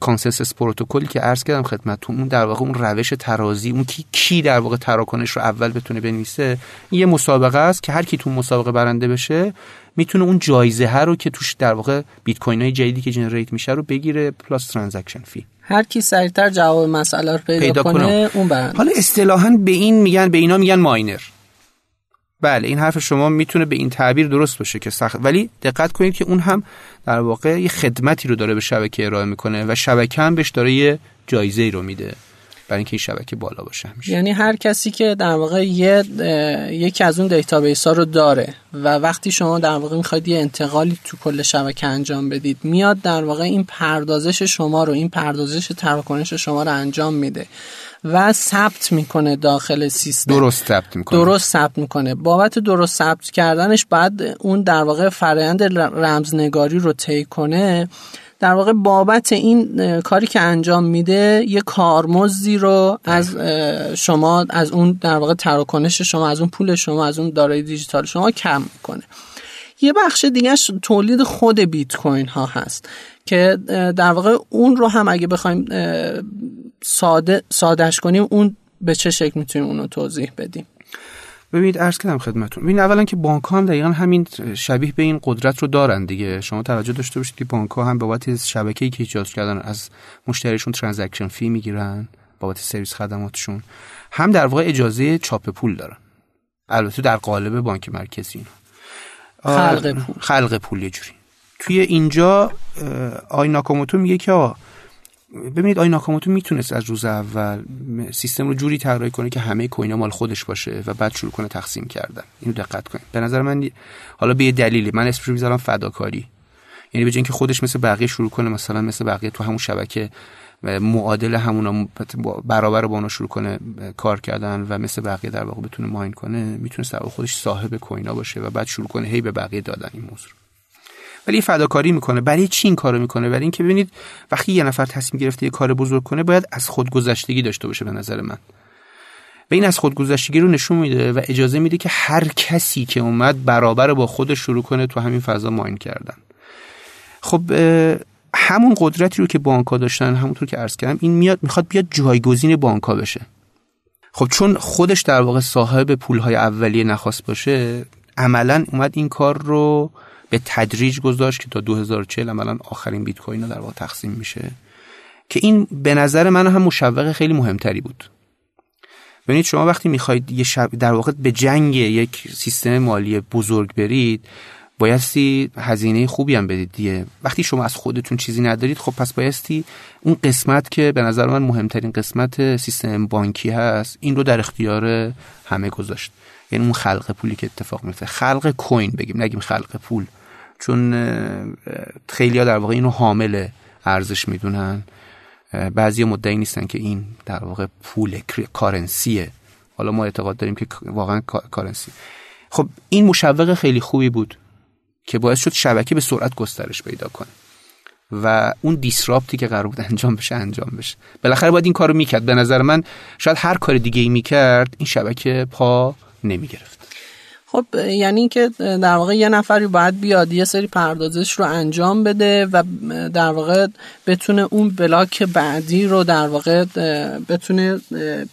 consensus protocol ی که عرض کردم خدمتتون اون در واقع اون روش ترازی اون کی کی در واقع تراکنش رو اول بتونه بنویسه یه مسابقه است که هر کی تو مسابقه برنده بشه می‌تونه اون جایزه ها رو که توش در واقع بیت کوین های جدیدی که generate میشه رو بگیره plus transaction fee. هر کی سریعتر جواب مسئله رو پیدا, پیدا کنه اون برنده حالا اصطلاحا به این میگن به اینا میگن miner. بله این حرف شما می‌تونه به این تعبیر درست باشه که سخت ولی دقت کنید که اون هم در واقع یه خدمتی رو داره به شبکه ارائه می‌کنه و شبکه هم بهش داره یه جایزه ای رو میده. برای اینکه این شبکه بالا باشه همیشه. یعنی هر کسی که در واقع یه یکی از اون دیتابیس ها رو داره و وقتی شما در واقع می‌خواید یه انتقالی تو کل شبکه انجام بدید میاد در واقع این پردازش شما رو این پردازش تراکنش شما رو انجام میده. و ثبت می‌کنه داخل سیستم. درست ثبت می‌کنه. درست ثبت می‌کنه. بابت درست ثبت کردنش بعد اون در واقع فرآیند رمزنگاری رو طی کنه. در واقع بابت این کاری که انجام میده یه کارمزدی رو از شما از اون در واقع تراکنش شما از اون پول شما از اون دارایی دیجیتال شما کم می‌کنه. یه بخش دیگه تولید خود بیت کوین ها هست. که در واقع اون رو هم اگه بخوایم ساده سادش کنیم اون به چه شکل می‌تونیم اون رو توضیح بدیم؟ ببینید عرض کردم خدمتتون. ببینید اولا که بانک ها هم دقیقا همین شبیه به این قدرت رو دارن دیگه. شما توجه داشته باشید که بانک ها هم بابت شبکه‌ای که ایجاد کردن از مشتریشون ترانزکشن فی می‌گیرن بابت سرویس خدماتشون هم در واقع اجازه چاپ پول دارن. البته در قالب بانک مرکزی خلق پول. خلق پول یه جوری. توی اینجا آی ناکاموتو میگه که آقا ببینید آی ناکاموتو می‌تونست از روز اول سیستم رو جوری طراحی کنه که همه کوینا مال خودش باشه و بعد شروع کنه تقسیم کردن. اینو دقت کنید. به نظر من حالا به یه دلیلی. من اسمش رو می‌ذارم فداکاری. یعنی به که خودش مثل بقیه شروع کنه مثلا مثل بقیه تو همون شبکه معادل همونا برابر با اونا شروع کنه کار کردن و مثل بقیه در واقع بتونه ماین کنه می‌تونه خودش صاحب کوینا باشه و بعد شروع کنه هی به بقیه دادن این موضوع ولی فداکاری می‌کنه. برای چی این کارو می‌کنه؟ برای اینکه ببینید وقتی یه نفر تصمیم گرفته یه کار بزرگ کنه باید از خودگذشتگی داشته باشه به نظر من. و این از خودگذشتگی رو نشون میده و اجازه میده که هر کسی که اومد برابر با خودش شروع کنه تو همین فضا ماین کردن. خب همون قدرتی رو که بانک‌ها داشتن همونطور که عرض کردم این میاد می‌خواد بیاد جایگزین بانک‌ها بشه. خب چون خودش در واقع صاحب پولهای اولیه نخواست باشه عملا اومد این کار رو به تدریج گذاشت که تا 2040 عملا آخرین بیت کوین در واقع تقسیم میشه. که این به نظر من هم مشوق خیلی مهمتری بود. ببینید شما وقتی می‌خواید یه شب در واقع به جنگ یک سیستم مالی بزرگ برید بایستی هزینه خوبی هم بدید دیگه. وقتی شما از خودتون چیزی ندارید خب پس بایستی اون قسمت که به نظر من مهمترین قسمت سیستم بانکی هست این رو در اختیار همه گذاشت. یعنی اون خلق پولی که اتفاق میفته خلق کوین بگیم نگیم خلق پول. چون خیلی در واقع اینو حامل ارزش می‌دونن. بعضی مدعی نیستن که این در واقع پول کارنسیه. حالا ما اعتقاد داریم که واقعا کارنسی. خب این مشوق خیلی خوبی بود که باعث شد شبکه به سرعت گسترش پیدا کنه و اون دیسراپتی که قرار بود انجام بشه انجام بشه. بالاخره باید این کارو می‌کرد. به نظر من شاید هر کار دیگه ای می‌کرد این شبکه پا نمی‌گرفت. خب یعنی اینکه در واقع یه نفری باید بیاد یه سری پردازش رو انجام بده و در واقع بتونه اون بلاک بعدی رو در واقع بتونه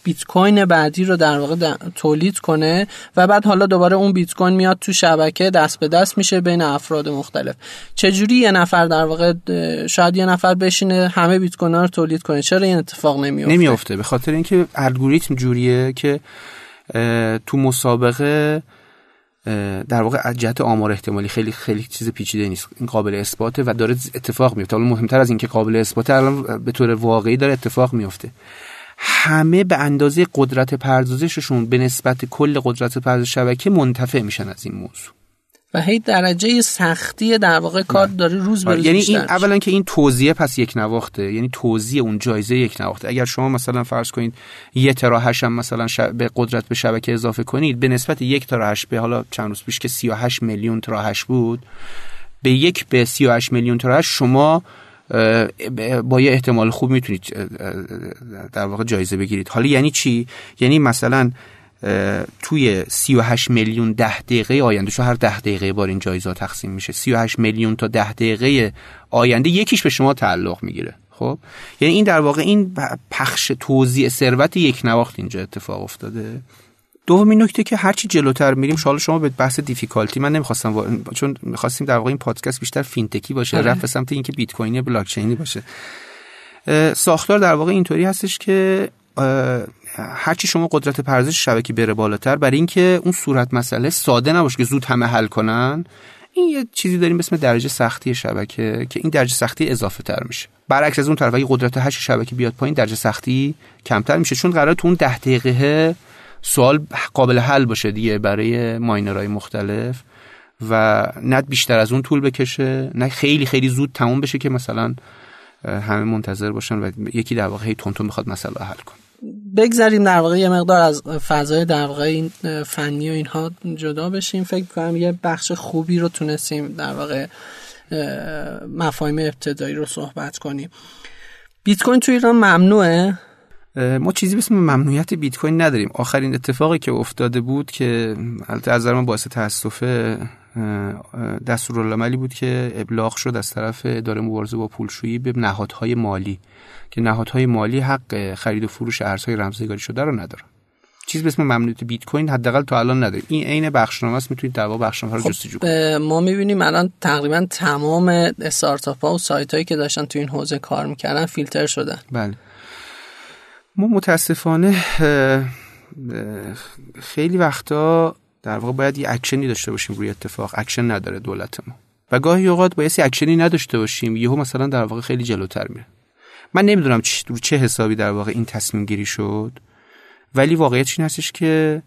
بیت کوین بعدی رو در واقع تولید کنه و بعد حالا دوباره اون بیت کوین میاد تو شبکه دست به دست میشه بین افراد مختلف. چجوری یه نفر در واقع شاید یه نفر بشینه همه بیت کوین رو تولید کنه؟ چرا این اتفاق نمیفته نمیفته به خاطر اینکه الگوریتم جوریه که تو مسابقه در واقع از جهت آمار احتمالی خیلی خیلی چیز پیچیده نیست. این قابل اثباته و داره اتفاق میفته. حالا مهمتر از اینکه قابل اثباته الان به طور واقعی داره اتفاق میفته. همه به اندازه قدرت پردازششون به نسبت کل قدرت پردازش شبکه منتفع میشن از این موضوع. و هی درجه سختی در واقع کار داره روز به آره، روز یعنی این. اولا که این توزیع پس یک نواخته یعنی توزیع اون جایزه یک نواخته. اگر شما مثلا فرض کنید یه ترا هم مثلا ش- به قدرت به شبکه اضافه کنید به نسبت یک ترا به حالا چند روز پیش که 38 میلیون ترا بود به یک به 38 میلیون ترا شما با یه احتمال خوب می‌تونید در واقع جایزه بگیرید. حالا یعنی چی؟ یعنی مثلا توی 38 میلیون ده دقیقه آینده شو هر ده دقیقه بار این جایزه تقسیم میشه. 38 میلیون تا ده دقیقه آینده یکیش به شما تعلق می‌گیره. خب؟ یعنی این در واقع این پخش توزیع ثروت یک نواخت اینجا اتفاق افتاده. دومین نکته که هرچی جلوتر میریم حالا شما به بحث difficulty من نمی‌خواستم وا- چون می‌خواستیم در واقع این پادکست بیشتر فینتکی باشه آره. رفت سمت اینکه بیت کوینی بلاک چینی باشه ساختار در واقع اینطوری هستش که هرچی شما قدرت پردازش شبکه بره بالاتر برای اینکه اون صورت مسئله ساده نباشه که زود همه حل کنن این یه چیزی داریم به اسم درجه سختی شبکه که این درجه سختی اضافه تر میشه. برعکس از اون طرف اگه قدرت هش شبکه بیاد پایین درجه سختی کمتر میشه. چون قرار تو اون ده دقیقه سوال قابل حل باشه دیگه برای ماینرهای مختلف و نه بیشتر از اون طول بکشه نه خیلی خیلی زود تموم بشه که مثلا همه منتظر باشن و یکی در واقع هی تون بخواد مسئله حل کنه. بگذاریم در واقع یه مقدار از فضای در واقع این فنی و اینها جدا بشیم. فکر کنم یه بخش خوبی رو تونستیم در واقع اه، مفاهیم ابتدایی رو صحبت کنیم. بیت کوین تو ایران ممنوعه؟ ما چیزی به اسم ممنوعیت بیت کوین نداریم. آخرین اتفاقی که افتاده بود که البته از نظر من باعث تاسفه دستورالعملی بود که ابلاغ شد از طرف اداره مبارزه با پولشویی به نهادهای مالی که نهادهای مالی حق خرید و فروش ارزهای رمزنگاری شده رو ندارن. چیز به اسم ممنوعیت بیت کوین حداقل تا الان نداریم. این عین بخشنامه است می‌تونید در واقع بخشنامه رو جستجو کنید. ما می‌بینیم الان تقریبا تمام استارتاپ ها و سایت هایی که داشتن تو این حوزه کار می‌کردن فیلتر شدن. بله. ما متاسفانه خیلی وقتا در واقع باید یه اکشنی داشته باشیم روی اتفاق. اکشن نداره دولت ما و گاهی اوقات باید یه اکشنی نداشته باشیم. یهو مثلا در واقع خیلی جلوتر میره. من نمی‌دونم چ- رو چه حسابی در واقع این تصمیم گیری شد. ولی واقعیت این هستش که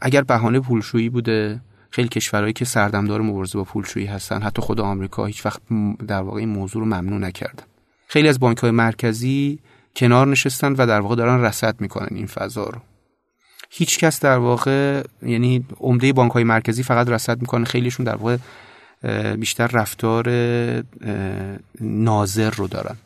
اگر بهانه پولشویی بوده خیلی کشورهایی که سردمدار مبارزه با پولشویی هستن حتی خود آمریکا هیچ وقت در واقع این موضوع رو ممنوع نکردن. خیلی از بانک های مرکزی کنار نشستن و در واقع دارن رصد می‌کنن این فضا رو. هیچ کس در واقع یعنی عمده بانک های مرکزی فقط رصد می‌کنه. خیلیشون در واقع بیشتر رفتار ناظر رو دارن.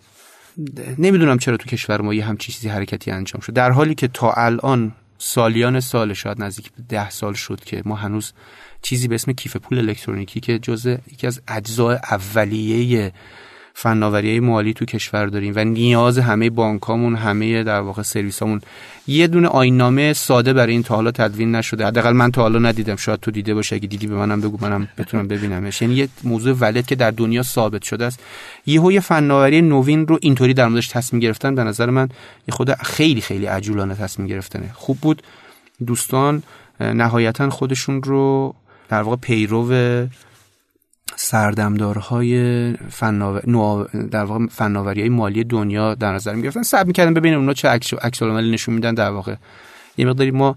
نمی‌دونم چرا تو کشور ما یه همچین چیزی حرکتی انجام شد. در حالی که تا الان سالیان سال شاید نزدیک به ده سال شد که ما هنوز چیزی به اسم کیف پول الکترونیکی که جزء یکی از اجزای اولیه فناوری مالی تو کشور داریم و نیاز همه بانکامون همه در واقع سرویسامون. یه دونه آینامه ساده برای این تا حالا تدوین نشده. حداقل من تا حالا ندیدم. شاید تو دیده باشه. اگه دیدی به منم بگو منم بتونم ببینمش. یعنی یه موضوع ولد که در دنیا ثابت شده است. یهو یه فناوری نوین رو اینطوری در موردش تصمیم گرفتن. به نظر من یه خود خیلی خیلی عجولانه تصمیم گرفتنه. خوب بود. دوستان نهایتا خودشون رو در واقع پیرو سردمدارهای فناور... در واقع فناوری مالی دنیا در نظر می گرفتن سب می‌کردن ببینیم اونا چه عکس عکس نشون میدن در واقع. یه مقداری ما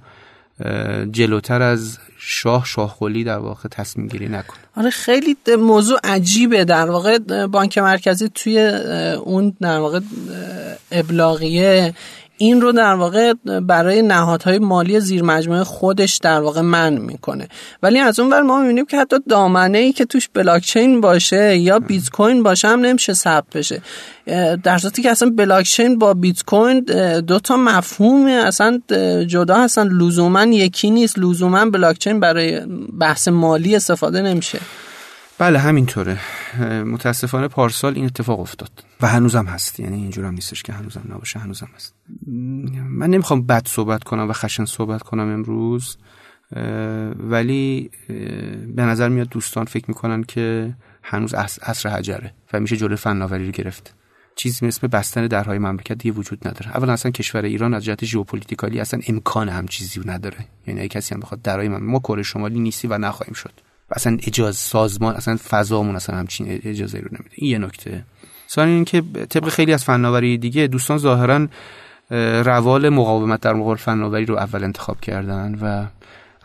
جلوتر از شاه شاهخولی در واقع تصمیم گیری نکن. آره خیلی موضوع عجیبه. در واقع بانک مرکزی توی اون در واقع ابلاغیه این رو در واقع برای نهادهای مالی زیر مجموعه خودش در واقع من می‌کنه. ولی از اون ور ما می‌بینیم که حتی دامنه ای که توش بلاکچین باشه یا بیت کوین باشه هم نمیشه ثبت بشه. در صورتی که اصلا بلاکچین با بیت کوین دو تا مفهوم اصلا جدا هستن. لزوما یکی نیست لزوما بلاکچین برای بحث مالی استفاده نمیشه. بله همینطوره. متاسفانه پارسال این اتفاق افتاد. و هنوزم هست. یعنی اینجور هم نیستش که هنوزم نباشه هنوزم هست. من نمی‌خوام بد صحبت کنم و خشن صحبت کنم امروز ولی به نظر میاد دوستان فکر می‌کنن که هنوز عصر حجره و میشه جلوی فناوری رو گرفت. چیزی مثل بستن درهای مملکت دیگه وجود نداره. اولا اصلا کشور ایران از جهت ژئوپلیتیکالی اصلا امکان هم چیزی نداره. یعنی اگه کسی هم بخواد درهای مملکت ما کره شمالی نیستی و نخواهیم شد. اصلا اجازه سازمان اصلا فضامون اصلا همچین اجازه رو نمیده. این یه نکته. ثانیا اینکه طبق خیلی از فناوری دیگه دوستان ظاهرا روال مقاومت در مقابل فناوری رو اول انتخاب کردن و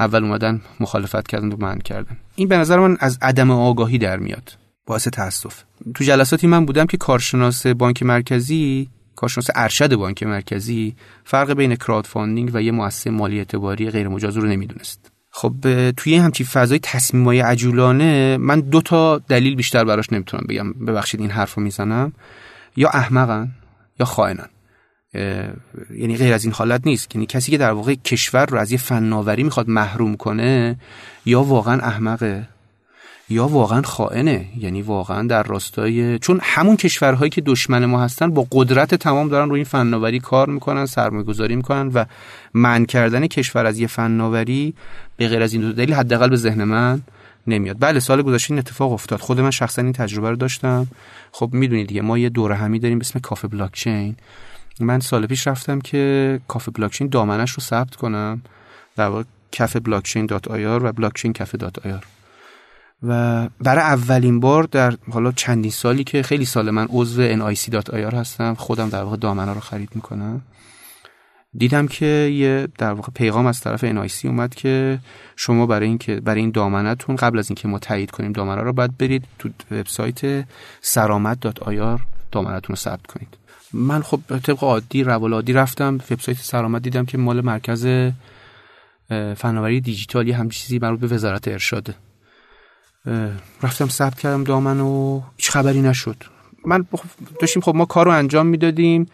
اول اومدن مخالفت کردن و منع کردن. این به نظر من از عدم آگاهی در میاد. باعث تاسف. تو جلساتی من بودم که کارشناس بانک مرکزی کارشناس ارشد بانک مرکزی فرق بین crowdfunding و یه مؤسسه مالی اعتباری غیر مجاز رو نمی‌دونست. خب توی همچین فضای تصمیمای عجولانه من دو تا دلیل بیشتر براش نمی‌تونم بگم. ببخشید این حرف رو می‌زنم. یا احمقن یا خائنن. یعنی غیر از این حالت نیست. یعنی کسی که در واقع کشور رو از یه فناوری می‌خواد محروم کنه یا واقعا احمقه. یا واقعا خائنه؟ یعنی واقعا در راستای چون همون کشورهایی که دشمن ما هستن با قدرت تمام دارن روی این فناوری کار می‌کنن سرمایه گذاری می‌کنن و من کردن کشور از یه فناوری به غیر از این دو دلیل حداقل به ذهن من نمیاد. بله سال گذشته این اتفاق افتاد. خود من شخصا این تجربه رو داشتم. خب می‌دونید دیگه ما یه دوره همی داریم به اسم کافه بلاک چین من سال پیش رفتم که کافه بلاکچین دامنش رو ثبت کنم. در واقع کافه بلاکچین dot IR و بلاکچین کافه dot IR و برای اولین بار در حالا چندین سالی که خیلی سال من عضو NIC.ir هستم خودم در واقع دامنه رو خرید می‌کنم. دیدم که یه در واقع پیغام از طرف NIC اومد که شما برای اینکه برای این دامنتون قبل از اینکه ما تایید کنیم دامنه رو باید برید تو وبسایت سرامت.ir دامنتون رو ثبت کنید. من خب طبق عادی روال عادی رفتم وبسایت سرامت دیدم که مال مرکز فناوری دیجیتالی هم چیزی مربوط به وزارت ارشاده. رفتم ثبت کردم دامن و هیچ خبری نشد. من داشتیم خب ما کار رو انجام می‌دادیم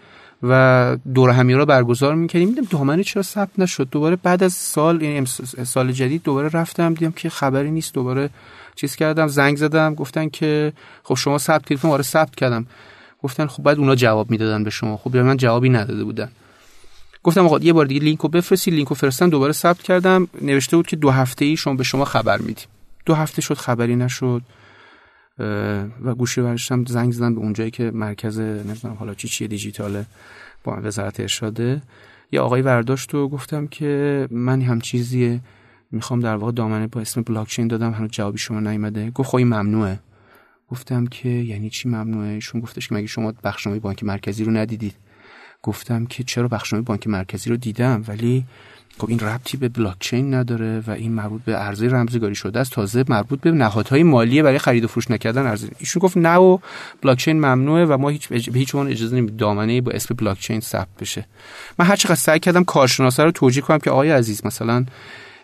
و دور همی رو برگزار می‌کردیم. دیدم دامنه چرا ثبت نشد؟ دوباره بعد از سال یعنی سال جدید دوباره رفتم دیدم که خبری نیست. دوباره چیز کردم زنگ زدم گفتن که خب شما ثبت کردید آره ثبت کردم. گفتن خب بعد اونا جواب می‌دادن به شما. خب به من جوابی نداده بودن. گفتم آقا یه بار دیگه لینکو بفرستی لینکو فرستم دوباره ثبت کردم. نوشته بود که دو هفته ای شما به شما خبر میدیم. دو هفته شد خبری نشد. و گوشی برشتم زنگ زدم به اونجایی که مرکز نمی‌دونم حالا چی چیه دیجیتاله با وزارت ارشاده. یه آقای برداشت و گفتم که من هم چیزیه می‌خوام در واقع دامنه با اسم بلاکچین دادم هنوز جوابی شما نیومده. گفت خب ممنوعه. گفتم که یعنی چی ممنوعه؟ ایشون گفتش که مگه شما بخشنامه بانک مرکزی رو ندیدید. گفتم که چرا بخشنامه بانک مرکزی رو دیدم ولی خب این ربطی به بلاک چین نداره و این مربوط به ارزی رمزگاری شده است. تازه مربوط به نهادهای مالی برای خرید و فروش نکردن ارزی ایشون گفت نه و بلاک چین ممنوعه و ما هیچ به هیچ عنوان اجازه نمیدیم دامنه با اسم بلاک چین ثبت بشه. من هر چقدر سعی کردم کارشناسا رو توجیه کنم که آقای عزیز مثلا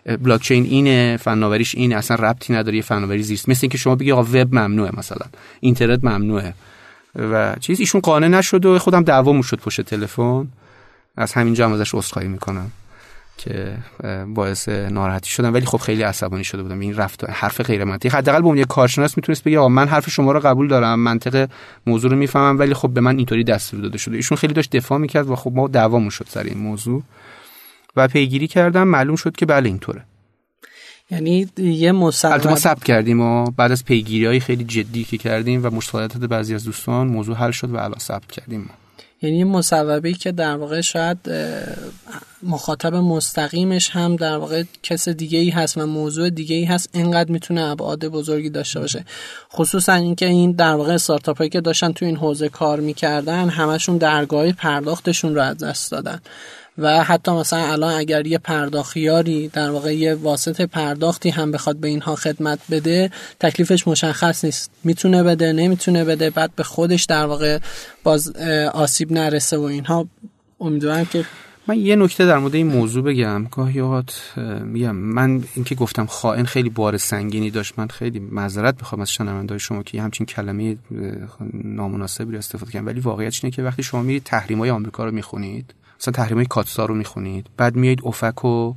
بلاک چین اینه فناوریش اینه اصلا ربطی نداره یه فناوری زیست. مثل اینکه شما بگی آقا وب ممنوعه مثلا. اینترنت ممنوعه. و چیز ایشون قانع نشد و خودم دعوامون شد پشت تلفن. از همینجا هم ازش عذرخواهی می‌کنم که باعث ناراحتی شدم. ولی خب خیلی عصبانی شده بودم. این رفت حرف غیر منطقی حداقل به اون یه کارشناس می‌تونست بگه آقا من حرف شما رو قبول دارم منطق موضوع رو می‌فهمم ولی خب به من اینطوری دستور داده شده. ایشون خیلی داشت دفاع می‌کرد و خب ما دعوامون شد سر این موضوع. و پیگیری کردم. معلوم شد که بله اینطوره. یعنی یه مصوبه ما ثبت کردیم و بعد از پیگیری های خیلی جدی که کردیم و مشکلات بعضی از دوستان موضوع حل شد و الان ثبت کردیم یعنی یه مصوبه که در واقع شاید مخاطب مستقیمش هم در واقع کس دیگه ای هست و موضوع دیگه ای هست اینقدر می‌تونه ابعاد بزرگی داشته باشه. خصوصا اینکه این در واقع استارتاپ هایی که داشتن تو این حوزه کار می‌کردن همشون درگاه پرداختشون رو از دست دادن. و حتی مثلا الان اگر یه پرداخیاری در واقع یه واسط پرداختی هم بخواد به اینها خدمت بده تکلیفش مشخص نیست. می‌تونه بده نمی‌تونه بده بعد به خودش در واقع باز آسیب نرسه و اینها. امیدوارم که من یه نکته در مورد این موضوع بگم. گاهی اوقات میگم من اینکه گفتم خائن خیلی بار سنگینی داشت من خیلی معذرت می‌خوام از شنوندای شما که همچین کلمه نامناسبی رو استفاده کردم. ولی واقعیتش اینه که وقتی شما میرید تحریم‌های آمریکا رو می‌خونید مثلا تحریم CAATSA رو می‌خونید. بعد میایید OFAC و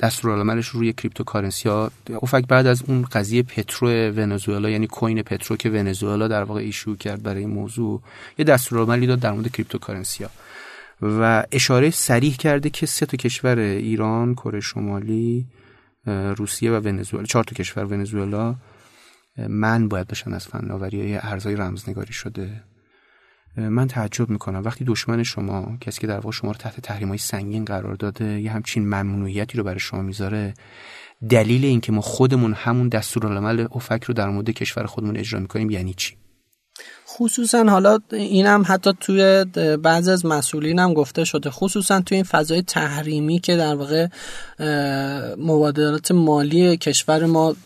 دستورالعملش روی cryptocurrency ها. OFAC بعد از اون قضیه پترو ونزوئلا یعنی coin پترو که ونزوئلا در واقع issue کرد برای این موضوع یه دستورالعملی داد در مورد cryptocurrency ها. و اشاره سریح کرده که سه تا کشور ایران، کره شمالی، روسیه و ونزوئلا چهار تا کشور ونزوئلا من باید باشن از فناوری های ارزهای رمزنگاری شده. من تعجب می‌کنم. وقتی دشمن شما کسی که در واقع شما رو تحت تحریم های سنگین قرار داده یه همچین ممنوعیتی رو برای شما می‌ذاره دلیل اینکه ما خودمون همون دستورالعمل افک رو در مورد کشور خودمون اجرا می‌کنیم یعنی چی؟ خصوصا حالا اینم حتی توی بعض از مسئولین هم گفته شده. خصوصا توی این فضای تحریمی که در واقع مبادلات مالی کشور ما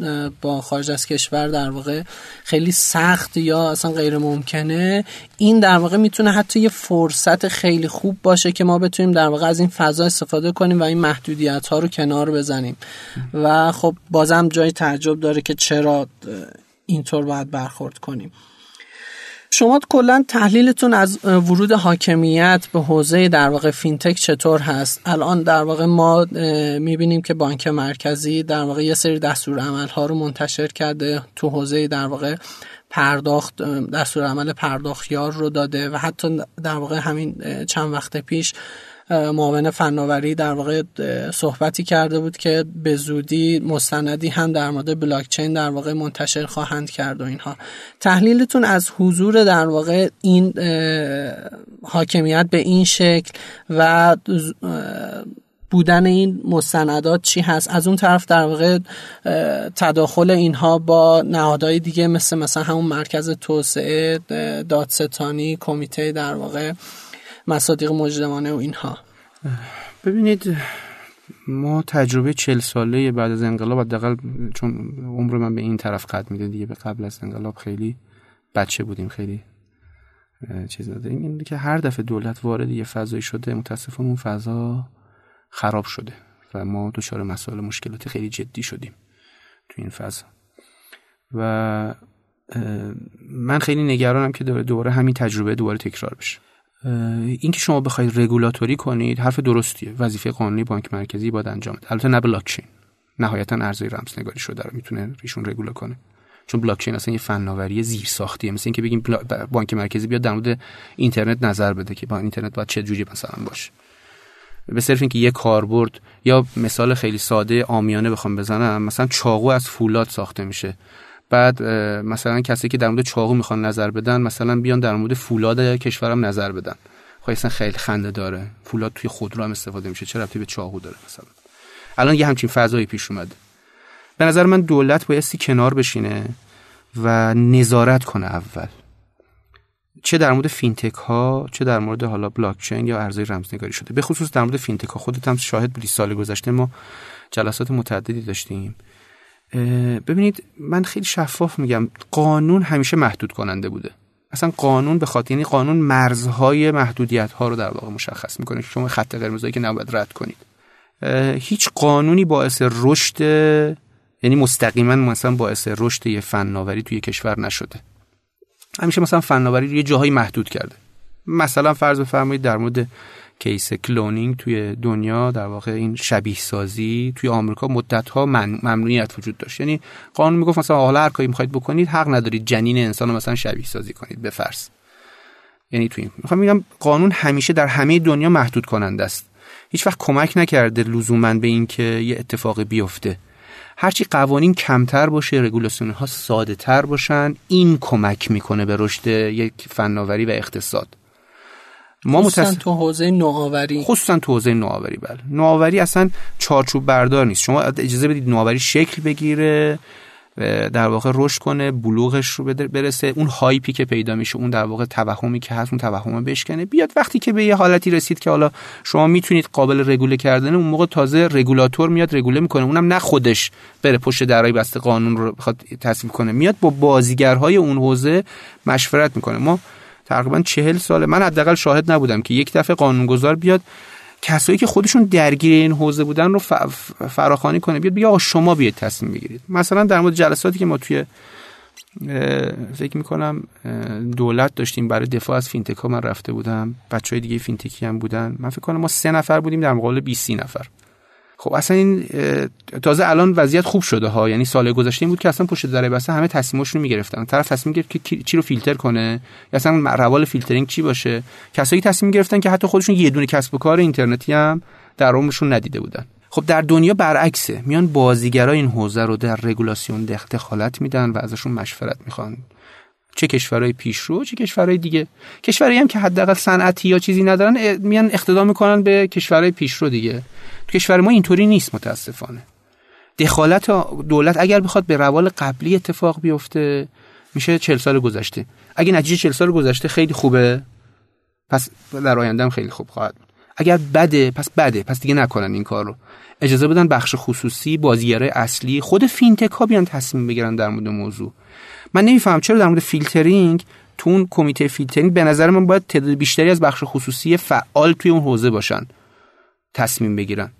با خارج از کشور در واقع خیلی سخت یا اصلا غیر ممکنه. این در واقع می‌تونه حتی یه فرصت خیلی خوب باشه که ما بتونیم در واقع از این فضا استفاده کنیم و این محدودیت ها رو کنار بزنیم. و خب بازم جای تعجب داره که چرا اینطور باید برخورد کنیم. شما کلا تحلیلتون از ورود حاکمیت به حوزه در واقع فینتک چطور هست؟ الان در واقع ما می‌بینیم که بانک مرکزی در واقع یه سری دستور عمل ها رو منتشر کرده تو حوزه در واقع پرداخت دستور عمل پرداختیار رو داده و حتی در واقع همین چند وقت پیش معاون فناوری در واقع صحبتی کرده بود که به زودی مستندی هم در مورد بلاکچین در واقع منتشر خواهند کرد و اینها. تحلیلتون از حضور در واقع این حاکمیت به این شکل و بودن این مستندات چی هست؟ از اون طرف در واقع تداخل اینها با نهادهای دیگه مثل مثلا همون مرکز توسعه دادستانی کمیته در واقع مصادیق مجرمانه و اینها. ببینید ما تجربه چل ساله بعد از انقلاب حداقل چون عمر من به این طرف قد میده دیگه به قبل از انقلاب خیلی بچه بودیم خیلی چیز داده. این که هر دفعه دولت وارد یه فضایی شده متاسفانه اون فضا خراب شده و ما دچار مسائل مشکلات خیلی جدی شدیم تو این فضا. و من خیلی نگرانم که دوباره همین تجربه دوباره تکرار بشه. اینکه شما بخواید رگولاتوری کنید حرف درستیه. وظیفه قانونی بانک مرکزی باید انجام بده. البته نه بلاکچین. نهایتا ارزهای رمزنگاری شده رو می‌تونه ریشون رگولا کنه. چون بلاکچین اصلا یه فناوری زیر ساختیه مثل اینکه بگیم بانک مرکزی بیاد در مورد اینترنت نظر بده که با اینترنت باید چه جوری مثلا باشه. به صرف اینکه یه کاربرد یا مثال خیلی ساده آمیانه بخوام بزنم مثلا چاقو از فولاد ساخته میشه. بعد مثلا کسی که در مورد چاقو می‌خوان نظر بدن مثلا بیان در مورد فولاد کشورم نظر بدن. خب خیلی خنده داره. فولاد توی خودرو هم استفاده میشه. چه ربطی به چاقو داره مثلا؟ الان یه همچین فضایی پیش اومده به نظر من دولت بایستی کنار بشینه و نظارت کنه اول. چه در مورد fintech ها چه در مورد حالا بلاکچین یا ارزهای رمزنگاری شده. به خصوص در مورد fintech ها خودت هم شاهد بودی. سال گذشته ما جلسات متعددی داشتیم. ببینید من خیلی شفاف میگم. قانون همیشه محدود کننده بوده. اصلا قانون به خاطر یعنی قانون مرزهای محدودیت ها رو در واقع مشخص می‌کنه شما خط قرمزایی که نباید رد کنید. هیچ قانونی باعث رشد یعنی مستقیما مثلا باعث رشد یه فناوری توی کشور نشده. همیشه مثلا فناوری رو یه جاهایی محدود کرده. مثلا فرض بفرمایید در مورد کیس کلونینگ توی دنیا در واقع این شبیه سازی توی آمریکا مدت ها ممنوعیت وجود داشت. یعنی قانون می‌گفت مثلا حالا هر کاری می‌خواید بکنید حق ندارید جنین انسان رو مثلا شبیه سازی کنید به فرض. یعنی توی می‌خوام میگم قانون همیشه در همه دنیا محدود کننده است. هیچ وقت کمک نکرده لزوما به اینکه یه اتفاق بیفته. هرچی قوانین کمتر باشه رگولاسیون ها ساده تر باشن این کمک می‌کنه به رشد یک فناوری و اقتصاد. ما خصوصا تو حوزه نوآوری. خصوصا تو حوزه نوآوری بله. نوآوری اصلا چارچوب بردار نیست. شما اجازه بدید نوآوری شکل بگیره در واقع رشد کنه بلوغش رو برسه. اون هایپی که پیدا میشه اون در واقع توهمی که هست اون توهم بشکنه. بیاد وقتی که به یه حالتی رسید که حالا شما می‌تونید قابل رگوله کردن اون موقع تازه رگولاتور میاد رگوله می‌کنه. اونم نه خودش بره پشت درای بسته قانون رو بخواد تصویب کنه. میاد با بازیگرهای اون حوزه مشورت می‌کنه. ما تقریبا چهل ساله. من حداقل شاهد نبودم که یک دفعه قانونگذار بیاد کسایی که خودشون درگیر این حوزه بودن رو فراخوانی کنه بیاد بگه آقا شما بیاید تصمیم بگیرید. مثلا در مورد جلساتی که ما توی فکر می‌کنم دولت داشتیم برای دفاع از fintech ها من رفته بودم. بچه های دیگه fintech ی هم بودن. من فکر کنم ما سه نفر بودیم در مقابل 20 نفر. خب اصلا این تازه الان وضعیت خوب شده ها. یعنی سال گذشته این بود که اصلا پشت در بسته همه تصمیماشون رو می‌گرفتن. طرف تصمیم گرفت که چی رو فیلتر کنه. یا اصلا روال فیلترینگ چی باشه؟ کسایی تصمیم گرفتن که حتی خودشون یه دونه کسب و کار اینترنتی هم در عمرشون ندیده بودن. خب در دنیا برعکسه. میان بازیگرای این حوزه رو در regulation دخالت میدن و ازشون مشورت می‌خوان. چه کشورهای پیشرو چه کشورهای دیگه. کشورهایی هم که حداقل صنعتی یا چیزی ندارن میان اقتدا می‌کنن به کشورهای پیشرو دیگه. تو کشور ما اینطوری نیست متاسفانه. دخالت دولت اگر بخواد به روال قبلی اتفاق بیفته میشه 40 سال گذشته. اگه نتیجه 40 سال گذشته خیلی خوبه پس در آینده هم خیلی خوب خواهد بود. اگر بده پس بده پس دیگه نکنن این کار رو اجازه بدن بخش خصوصی بازیگرای اصلی خود فینتک ها بیان تصمیم بگیرن در مورد موضوع. من نمیفهم چرا در مورد فیلترینگ تو اون کمیته فیلترینگ به نظر من باید تعداد بیشتری از بخش خصوصی فعال توی اون حوزه باشن تصمیم بگیرن.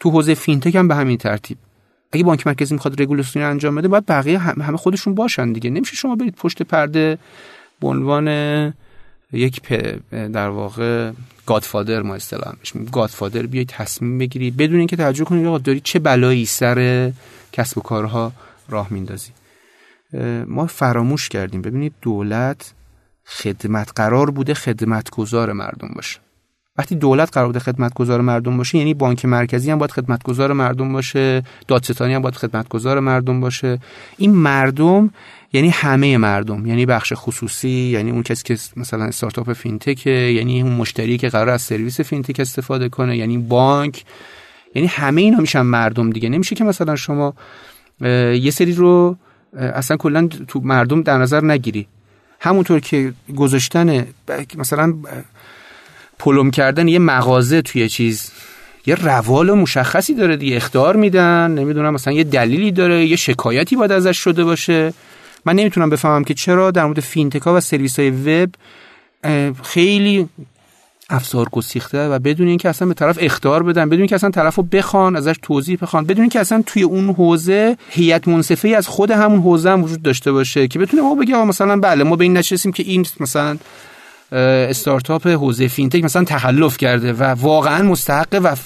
تو حوزه fintech هم به همین ترتیب. اگه بانک مرکزی می‌خواد regulation انجام بده باید بقیه همه خودشون باشن دیگه. نمیشه شما برید پشت پرده به عنوان یک در واقع godfather ما اصطلاح میگیم. godfather بیای تصمیم بگیری. بدون اینکه توجه کنید آقا داری چه بلایی سر کسب و کارها راه میندازی. ما فراموش کردیم. ببینید دولت خدمت قرار بوده خدمتگزار مردم باشه. وقتی دولت قرار بوده خدمتگزار مردم باشه یعنی بانک مرکزی هم باید خدمتگزار مردم باشه دادستانی هم باید خدمتگزار مردم باشه. این مردم یعنی همه مردم یعنی بخش خصوصی یعنی اون کسی که مثلا استارتاپ fintech یعنی اون مشتری که قرار از سرویس fintech استفاده کنه یعنی بانک. یعنی همه اینا میشن مردم دیگه. نمیشه که مثلا شما یه سری رو اصلا کلا تو مردم در نظر نگیری. همونطور که گذاشتن مثلا پلم کردن یه مغازه توی چیز. یه روال مشخصی داره دیگه اختار میدن نمی‌دونم مثلا یه دلیلی داره یه شکایتی باید ازش شده باشه. من نمی‌تونم بفهمم که چرا در مورد فینتکا و سرویس های وب خیلی افزار گسیخته و بدون اینکه اصلا به طرف اختار بدن بدون اینکه اصلا طرفو بخوان ازش توضیح بخوان بدون اینکه اصلا توی اون حوزه هیئت منصفه از خود همون حوزه هم وجود داشته باشه که بتونه ما بگه مثلا بله ما به این نشستیم که این مثلا استارتاپ حوزه فینتک مثلا تخلف کرده و واقعا مستحقه و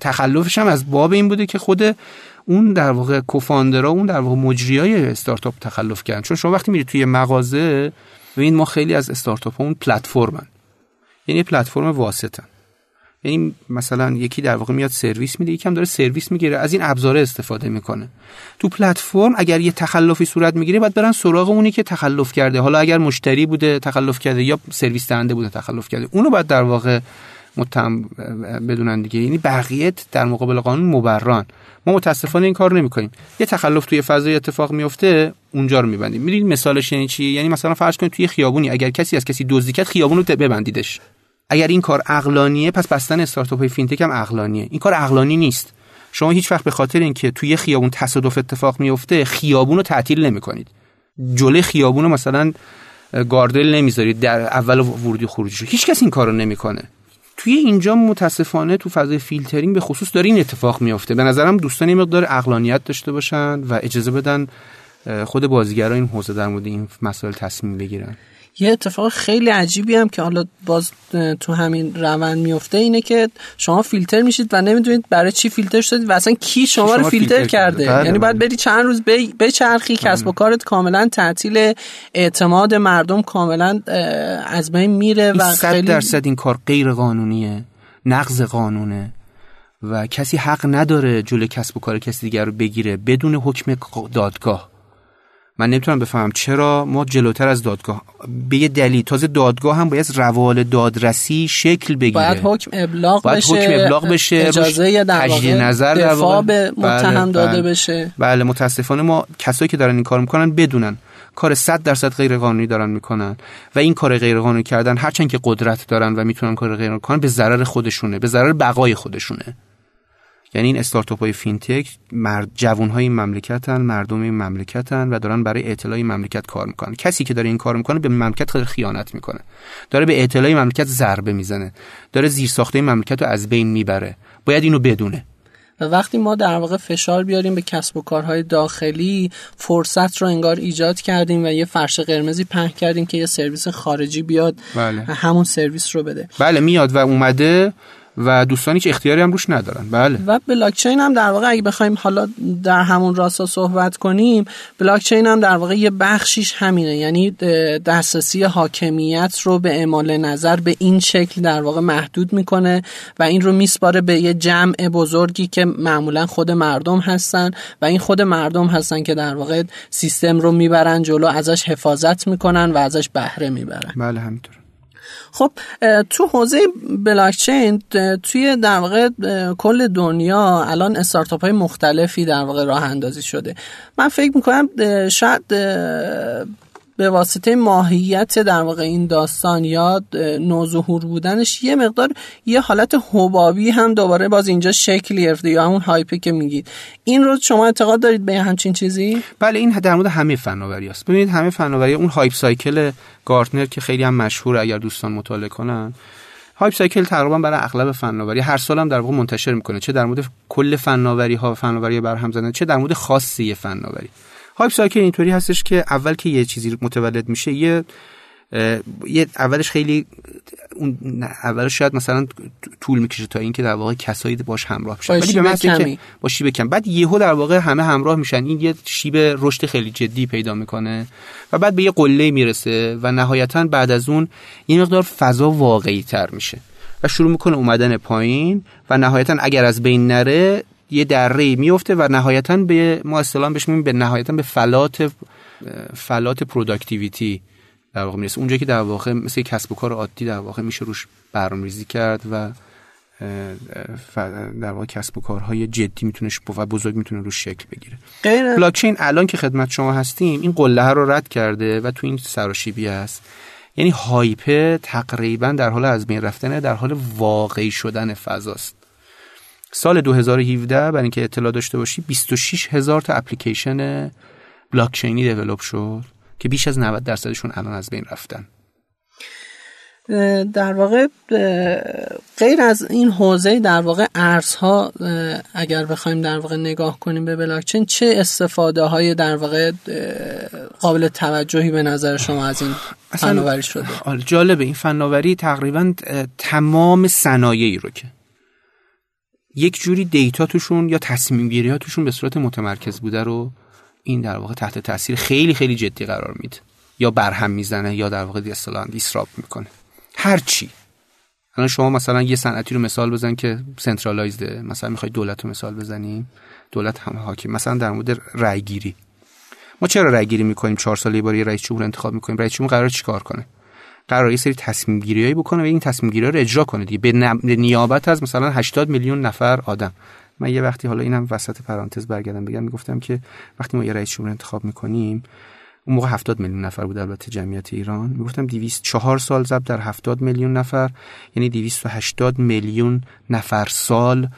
تخلفش هم از باب این بوده که خود اون در واقع کوفاندرا اون در واقع مجریای استارتاپ تخلف کردن. چون شما وقتی میرید توی مغازه ببین ما خیلی از استارتاپ اون پلتفرمن. یعنی پلتفرم واسطن. یعنی مثلا یکی در واقع میاد سرویس میده یکم داره سرویس می‌گیره از این ابزار استفاده می‌کنه. تو پلتفرم اگر یه تخلفی صورت می‌گیره باید برن سراغ اونی که تخلف کرده. حالا اگر مشتری بوده تخلف کرده یا سرویس دهنده بوده تخلف کرده. اونو باید در واقع متهم بدونن دیگه. یعنی بقیه در مقابل قانون مبران. ما متاسفانه این کار نمی‌کنیم. یه تخلف توی فضای اتفاق میفته اونجا رو میبندیم. می‌دونید مثالش یعنی چی یعنی مثلا فرض کنید توی خیابونی اگر کسی از کسی دزدی کرد خیابون رو ببندیدش. اگر این کار عقلانیه پس بستن استارتاپ های fintech هم عقلانیه. این کار عقلانی نیست. شما هیچ وقت به خاطر اینکه توی خیابون تصادف اتفاق میفته خیابون رو تعطیل نمی‌کنید. جلوی خیابون رو مثلا گاردریل نمی‌ذارید در اول ورودی خروجی هیچ کس این کارو نمی‌کنه. توی اینجا متاسفانه تو فضای فیلترینگ به خصوص داره این اتفاق میافته. به نظرم دوستان مقدار عقلانیت داشته باشن و اجازه بدن خود بازیگرا این حوزه در مورد این مسائل تصمیم بگیرن. یه اتفاق خیلی عجیبی هم که حالا باز تو همین روند میفته اینه که شما فیلتر میشید و نمی‌دونید برای چی فیلتر شدید و اصلا کی شما, شما رو فیلتر, کرده بله یعنی باید بله. بری چند روز بچرخی بله. کسب و کارت کاملا تعطیل اعتماد مردم کاملا از بین میره و خیلی درصد این کار غیر قانونیه نقض قانونه و کسی حق نداره جلوی کسب و کار کسی دیگر رو بگیره بدون حکم دادگاه من نمی‌تونم بفهمم. چرا ما جلوتر از دادگاه به یه دلیل تازه دادگاه هم باید روال دادرسی شکل بگیره. باید حکم ابلاغ باید بشه حکم ابلاغ بشه اجازه تجدید نظر در واقع. به متهم بله، داده بله. بشه. بله متاسفانه ما کسایی که دارن این کار می‌کنن بدونن. کار 100 درصد غیر قانونی دارن می‌کنن و این کار غیر قانونی کردن هرچند که قدرت دارن و می‌تونن کار غیر قانونی کنن به ضرر خودشونه به ضرر بقای خودشونه. یعنی این استارتاپ های fintech مرد جوان های مملکتن مردم این مملکتن و دارن برای اعتلای این مملکت کار می‌کنن. کسی که داره این کار می‌کنه به مملکت خیلی خیانت می‌کنه. داره به اعتلای مملکت ضربه می‌زنه. داره زیرساخت مملکت رو از بین می‌بره. باید اینو بدونه. و وقتی ما در واقع فشار بیاریم به کسب و کارهای داخلی فرصت رو انگار ایجاد کردیم و یه فرش قرمزی پهن کردیم که یه سرویس خارجی بیاد بله. همون سرویس رو بده. بله میاد و اومده و دوستانی که اختیاری هم روش ندارن. بله. و بلاکچین هم در واقع اگه بخوایم حالا در همون راستا صحبت کنیم بلاکچین هم در واقع یه بخشیش همینه. یعنی دسترسی حاکمیت رو به اعمال نظر به این شکل در واقع محدود می‌کنه و این رو میسپاره به یه جمع بزرگی که معمولا خود مردم هستن و این خود مردم هستن که در واقع سیستم رو می‌برن جلو ازش حفاظت می‌کنن و ازش بهره می‌برن. بله همینطور خب تو حوزه بلاکچین توی در واقع کل دنیا الان استارتاپ های مختلفی در واقع راه اندازی شده. من فکر می‌کنم شاید به واسطه ماهیت در واقع این داستان یا نوظهور بودنش یه مقدار یه حالت حبابی هم دوباره باز اینجا شکل گرفته یا همون هایپی که میگید. این رو شما اعتقاد دارید به همچین چیزی؟ بله این در مورد همه فناوری است. ببینید همه فناوری اون hype cycle گارتنر که خیلی هم مشهور اگر دوستان مطالعه کنن. hype cycle تقریبا برای اغلب فناوری هر سال هم در واقع منتشر می‌کنه چه در مورد کل فناوری ها فناوری برهم زدن چه در مورد خاصی فناوری. hype cycle اینطوری هستش که اول که یه چیزی متولد میشه یه یه اولش خیلی اون اولش شاید مثلا طول می‌کشه تا اینکه در واقع کسایی باش همراه بشن. ولی به که با شیب کم. بعد یهو در واقع همه همراه میشن. این یه شیب رشد خیلی جدی پیدا می‌کنه و بعد به یه قله می‌رسه و نهایتا بعد از اون یه مقدار فضا واقعی تر میشه و شروع می‌کنه اومدن پایین و نهایتا اگر از بین نره یه دره میفته و نهایتا به ما اصطلاح بهش به نهایتا به فلات فلات productivity در واقع می‌رسه. اونجا که در واقع مثل کسب و کار عادی در واقع میشه روش برنامه‌ریزی کرد و در واقع کسب و کارهای جدی می‌تونه و بزرگ می‌تونه روش شکل بگیره. بلاکچین الان که خدمت شما هستیم این قله رو رد کرده و تو این سراشیبی است یعنی هایپه تقریبا در حال از بین رفتن در حال واقعی شدن فضاست. سال 2017 برای اینکه اطلاع داشته باشی 26 هزار تا اپلیکیشن بلاکچینی دیولپ شد که بیش از 90 درصدشون الان از بین رفتن. در واقع غیر از این حوزه در واقع ارزها اگر بخوایم در واقع نگاه کنیم به بلاکچین چه استفاده های در واقع قابل توجهی به نظر شما از این فناوری شده؟ آره، جالبه. این فناوری تقریبا تمام صنایعی رو که یک جوری دیتا توشون یا تصمیم گیری توشون به صورت متمرکز بوده رو این در واقع تحت تاثیر خیلی خیلی جدی قرار میده. یا برهم می‌زنه یا در واقع اصطلاحا دیسراپ می‌کنه. هر چی. الان شما مثلا یه صنعتی رو مثال بزن که سنترالایزده مثلا می‌خوای دولت رو مثال بزنیم دولت هم حاکم مثلا در مورد رای گیری ما چرا رای گیری می‌کنیم؟ چهار ساله یه بار یه رئیس جمهور انتخاب می‌کنیم. رئیس جمهور قرار چیکار کنه؟ قرار یه سری تصمیم گیریایی بکنه و این تصمیم گیری رو اجرا کنه دیگه. به نیابت از مثلا 80 میلیون نفر آدم. من یه وقتی حالا اینم وسط پرانتز برگردم بگم می‌گفتم که وقتی ما یه رئیس جمهور انتخاب می‌کنیم اون موقع 70 میلیون نفر بود البته جمعیت ایران. می‌گفتم 204 سال ضرب در 70 میلیون نفر یعنی 280 میلیون نفر سال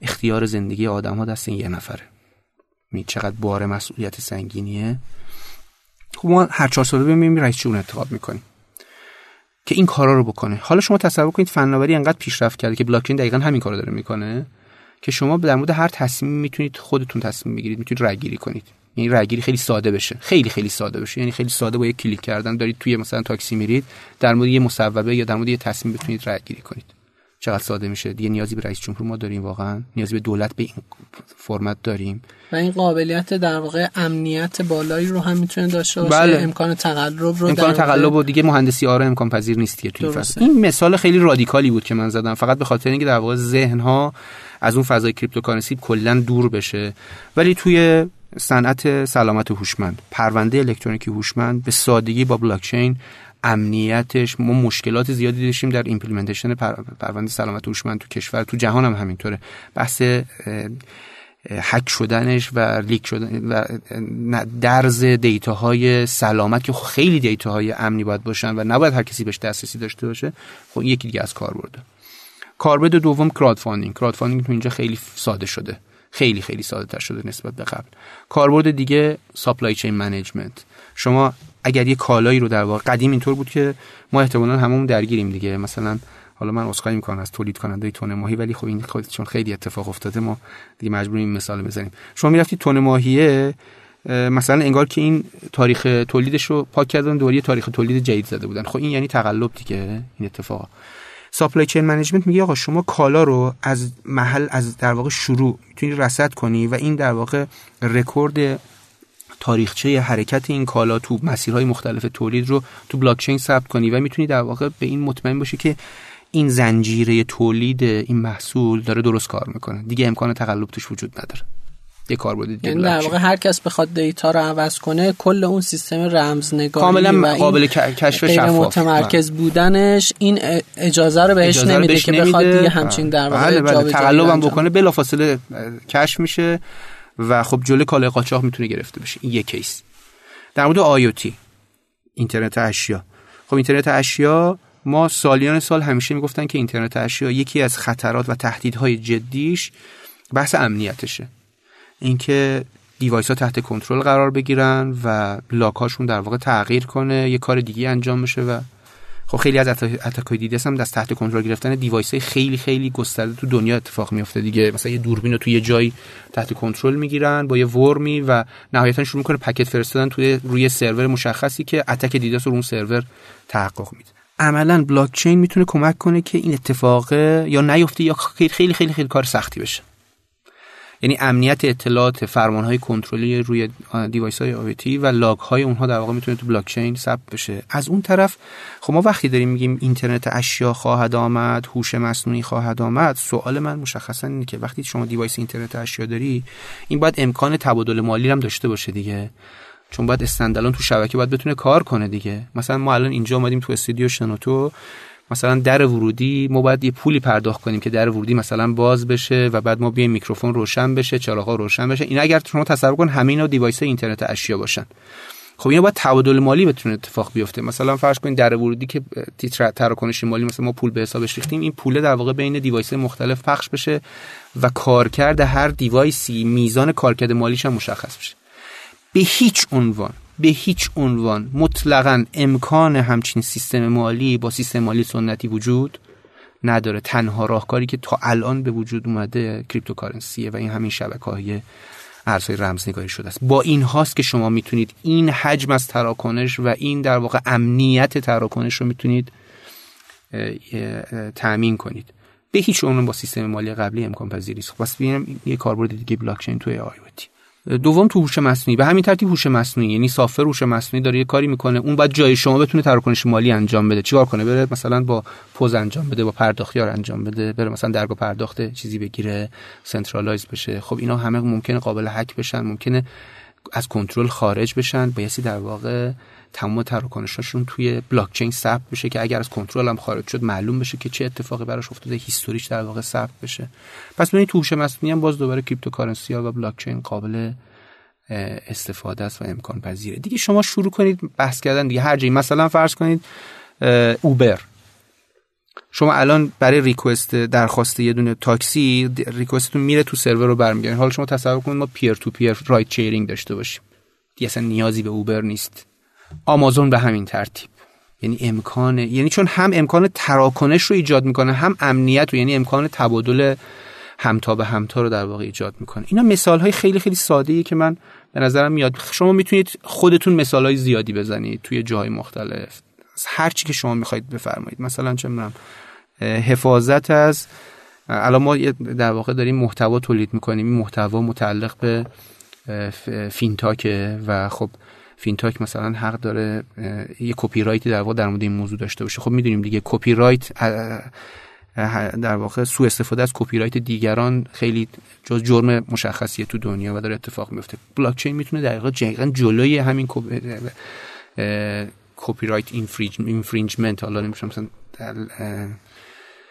اختیار زندگی آدم ها دست یه نفره. می چقدر بار مسئولیت سنگینیه. خب ما هر چهار ساله ببینیم رئیس جمهور انتخاب می‌کنیم. که این کارا رو بکنه. حالا شما تصور کنید فناوری انقدر پیشرفت کرده که بلاکچین دقیقا همین کارو داره می‌کنه که شما در مورد هر تصمیم می‌تونید خودتون تصمیم بگیرید می‌تونید رای گیری کنید. یعنی رای گیری خیلی ساده بشه. خیلی خیلی ساده بشه. یعنی خیلی ساده با یک کلیک کردن دارید توی مثلا تاکسی میرید در مورد یه مصوبه یا در مورد یه تصمیم بتونید رای گیری کنید. چقدر ساده میشه. دیگه نیازی به رئیس جمهور ما داریم واقعا. نیازی به دولت به این فرمت داریم. و این قابلیت در واقع امنیت بالایی رو هم می‌تونه داشته باشه. بله. امکان تقلب رو امکان تقلب و دیگه مهندسی آره امکان پذیر نیست توی فضا. این مثال خیلی رادیکالی بود که من زدم. فقط به خاطر اینکه در واقع ذهن ها از اون فضای cryptocurrency کلا دور بشه. ولی توی صنعت سلامت هوشمند پرونده الکترونیکی هوشمند به سادگی با بلاکچین امنیتش ما مشکلات زیادی داشتیم در implementation پرونده سلامت هوشمند تو کشور تو جهان هم همینطوره. بحث هک شدنش و leak شدن و درز data های سلامت که خیلی data های امنی باید باشن و نباید هر کسی بهش دسترسی داشته باشه خب یکی دیگه از کاربرده. کاربرد دوم crowdfunding crowdfunding تو اینجا خیلی ساده شده. خیلی خیلی ساده تر شده نسبت به قبل. کاربرد دیگه supply chain management شما اگر یه کالایی رو در واقع قدیم اینطور بود که ما احتمالاً هممون درگیریم دیگه. مثلا حالا من عذرخواهی می‌کنم از تولید کننده تون ماهی ولی خب این خود چون خیلی اتفاق افتاده ما دیگه مجبوریم این مثال بزنیم. شما می‌رفتی تون ماهیه مثلا انگار که این تاریخ تولیدش رو پاک کردن روی تاریخ تولید جدید زده بودن. خب این یعنی تقلب دیگه این اتفاق supply chain management میگه آقا شما کالا رو از محل از در واقع شروع می‌تونی رصد کنی و این در واقع رکورد تاریخچه حرکت این کالا تو مسیرهای مختلف تولید رو تو بلاکچین ثبت کنی و می‌تونی در واقع به این مطمئن باشی که این زنجیره تولید این محصول داره درست کار می‌کنه. دیگه امکان تقلب توش وجود نداره. یه کاربرد یعنی در واقع هر کس بخواد دیتا رو عوض کنه کل اون سیستم رمزنگاری کاملا قابل کشف شفاف. متمرکز بودنش این اجازه رو بهش اجازه نمیده بهش که بخواد دیگه همچین در واقع بله بله. تقلبم بکنه بلافاصله کشف میشه. و خب جلوی کالای قاچاق می‌تونه گرفته بشه. این یک case. در مورد IoT اینترنت اشیا. خب اینترنت اشیا ما سالیان سال همیشه می‌گفتن که اینترنت اشیا یکی از خطرات و تهدیدهای جدیش بحث امنیتشه. اینکه device ها تحت کنترل قرار بگیرن و log اشون در واقع تغییر کنه یه کار دیگه انجام بشه و خب خیلی از اتکای دیده هم دست تحت کنترل گرفتن device خیلی خیلی گسترده تو دنیا اتفاق میفته دیگه. مثلا یه دوربین رو توی یه جایی تحت کنترل می‌گیرن با یه worm ی و نهایتا شروع می‌کنه packet فرستادن توی روی سرور مشخصی که attack DDoS رو اون سرور تحقق میده. عملا بلاک چین می‌تونه کمک کنه که این اتفاق یا نیفته یا خیلی خیلی خیلی, خیلی کار سختی بشه. یعنی امنیت اطلاعات فرمان های کنترلی روی device های IoT و log های اونها در واقع می‌تونه تو بلاک چین ثبت بشه. از اون طرف خب ما وقتی داریم میگیم اینترنت اشیا خواهد آمد هوش مصنوعی خواهد آمد سوال من مشخصا اینه که وقتی شما device اینترنت اشیا داری این باید امکان تبادل مالی هم داشته باشه دیگه. چون باید standalone تو شبکه باید بتونه کار کنه دیگه. مثلا ما الان اینجا اومدیم تو استودیو شنوتو. مثلا در ورودی ما باید یه پولی پرداخت کنیم که در ورودی مثلا باز بشه و بعد ما بیایم میکروفون روشن بشه چراغا روشن بشه. این اگر شما تصور کن همه اینا device اینترنت اشیا باشن. خب اینا باید تبادل مالی بتونه اتفاق بیفته. مثلا فرض کنید در ورودی که تیتر تراکنش مالی مثلا ما پول به حسابش ریختیم این پول در واقع بین device مختلف پخش بشه و کارکرد هر device ی میزان کارکرد مالیش هم مشخص بشه. به هیچ عنوان به هیچ عنوان مطلقا امکان همچین سیستم مالی با سیستم مالی سنتی وجود نداره. تنها راهکاری که تا الان به وجود اومده cryptocurrency ه و این همین شبکه های ارزهای رمزنگاری شده است. با این هاست که شما می‌تونید این حجم از تراکنش و این در واقع امنیت تراکنش رو می‌تونید تأمین کنید. به هیچ عنوان با سیستم مالی قبلی امکان پذیری است خب ببینیم یه کاربرد دیگه بلاک چین توی آیوتی دوم تو هوش مصنوعی. به همین ترتیب هوش مصنوعی. یعنی سافر هوش مصنوعی داره یه کاری می‌کنه. اون بعد جای شما بتونه تراکنش مالی انجام بده. چیکار کنه؟ بره مثلا با پوز انجام بده با پرداختیار انجام بده. بره مثلا درگاه پرداخت چیزی بگیره centralize بشه. خب اینا همه ممکنه قابل هک بشن ممکنه از کنترل خارج بشن. بایستی در واقع تمام تراکنشاشون توی بلاک چین ثبت بشه که اگر از کنترل هم خارج شد معلوم بشه که چه اتفاقی براش افتاده history ش در واقع ثبت بشه. پس ببینید تو هوش مصنوعی هم باز دوباره cryptocurrency ها و بلاک چین قابل استفاده است و امکان پذیره. دیگه شما شروع کنید بحث کردن دیگه. هر جایی مثلا فرض کنید اوبر. شما الان برای ریکوست درخواست یه دونه تاکسی ریکوستتون میره تو سرور رو برمیگردین حالا شما تصور کنید ما پیر تو پیر رایت شیرینگ داشته باشیم. دیگه اصلا نیازی به اوبر نیست. آمازون به همین ترتیب. یعنی امکان یعنی چون هم امکان تراکنش رو ایجاد می‌کنه هم امنیت رو یعنی امکان تبادل همتا به همتا رو در واقع ایجاد می‌کنه. اینا مثال های خیلی خیلی ساده ای که من به نظرم میاد. شما می‌تونید خودتون مثال های زیادی بزنید توی جاهای مختلف. هر چی که شما می‌خواید بفرمایید. مثلا چه می‌دونم حفاظت از الان ما در واقع داریم محتوا تولید می‌کنیم. این محتوا متعلق به فینتاکه و خب فینتاک مثلا حق داره یه کپی رایتی در واقع در مورد این موضوع داشته باشه. خب می‌دونیم دیگه کپی رایت در واقع سوء استفاده از کپی رایت دیگران خیلی جز جرم مشخصیه تو دنیا و داره اتفاق میفته بلاک چین می‌تونه دقیقا جلوی همین copyright infringement حالا نمیشه مثلا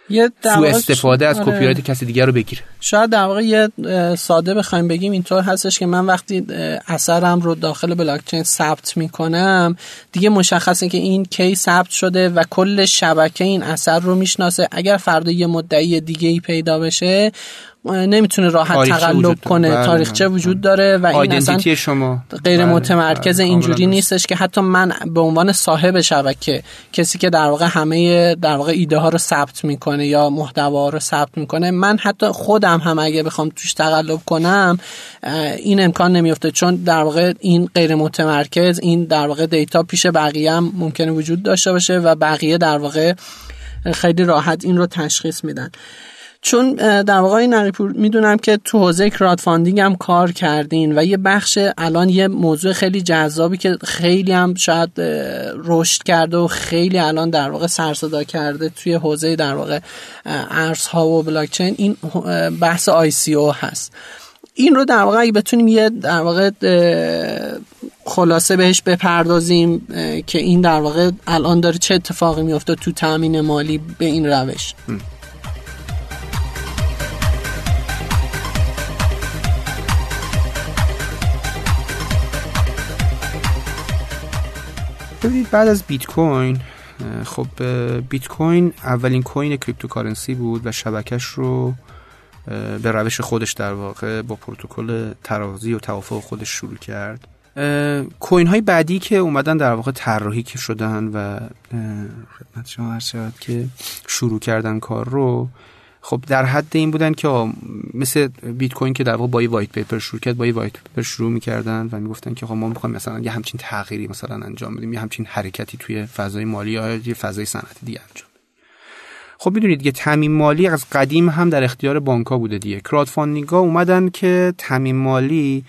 یه سو استفاده از آره. کپی رایت کسی دیگر رو بگیره شاید در واقع یه ساده بخوایم بگیم اینطور هستش که من وقتی اثرم رو داخل بلاک چین ثبت می‌کنم دیگه مشخصه که این کی ثبت شده و کل شبکه این اثر رو می‌شناسه اگر فردا یه مدعی دیگه ای پیدا بشه نمی‌تونه راحت تقلب کنه بله، تاریخچه بله. وجود داره و این اصلا شما. غیر بله، متمرکز اینجوری نیستش که حتی من به عنوان صاحب شبکه کسی که در واقع همه در واقع ایده ها رو ثبت می‌کنه یا محتوا رو ثبت می‌کنه من حتی خودم هم اگه بخوام توش تقلب کنم این امکان نمیفته چون در واقع این غیر متمرکز این در واقع دیتا پیش بقیه هم ممکنه وجود داشته باشه و بقیه در واقع خیلی راحت این رو تشخیص میدن. چون در واقع این می‌دونم که تو حوزه crowdfunding هم کار کردین و یه بخش الان یه موضوع خیلی جذابی که خیلی هم شاید رشد کرده و خیلی الان در واقع سرصدا کرده توی حوزه در واقع ارزها و بلاکچین این بحث آی سی او هست. این رو در واقع اگه بتونیم یه در واقع خلاصه بهش بپردازیم که این در واقع الان داره چه اتفاقی میفته تو تامین مالی به این روش. ببینید بعد از بیت کوین خب بیت کوین اولین coin cryptocurrency بود و شبکش رو به روش خودش در واقع با پروتکل ترازی و توافق خودش شروع کرد. coin های بعدی که اومدن در واقع طراحی که شدن و خدمت شما عرض شود که شروع کردن کار رو خب در حد این بودن که مثل بیت کوین که در واقع با یه white paper شروع کرد با یه white paper شروع می‌کردن و می‌گفتن که خب ما می‌خوایم مثلا یه همچین تغییری مثلا انجام بدیم یه همچین حرکتی توی فضای مالی یا یه فضای صنعتی دیگه انجام خب می‌دونید که تامین مالی از قدیم هم در اختیار بانک بوده دیگه. کرادفاندینگ ها اومدن که تامین مالی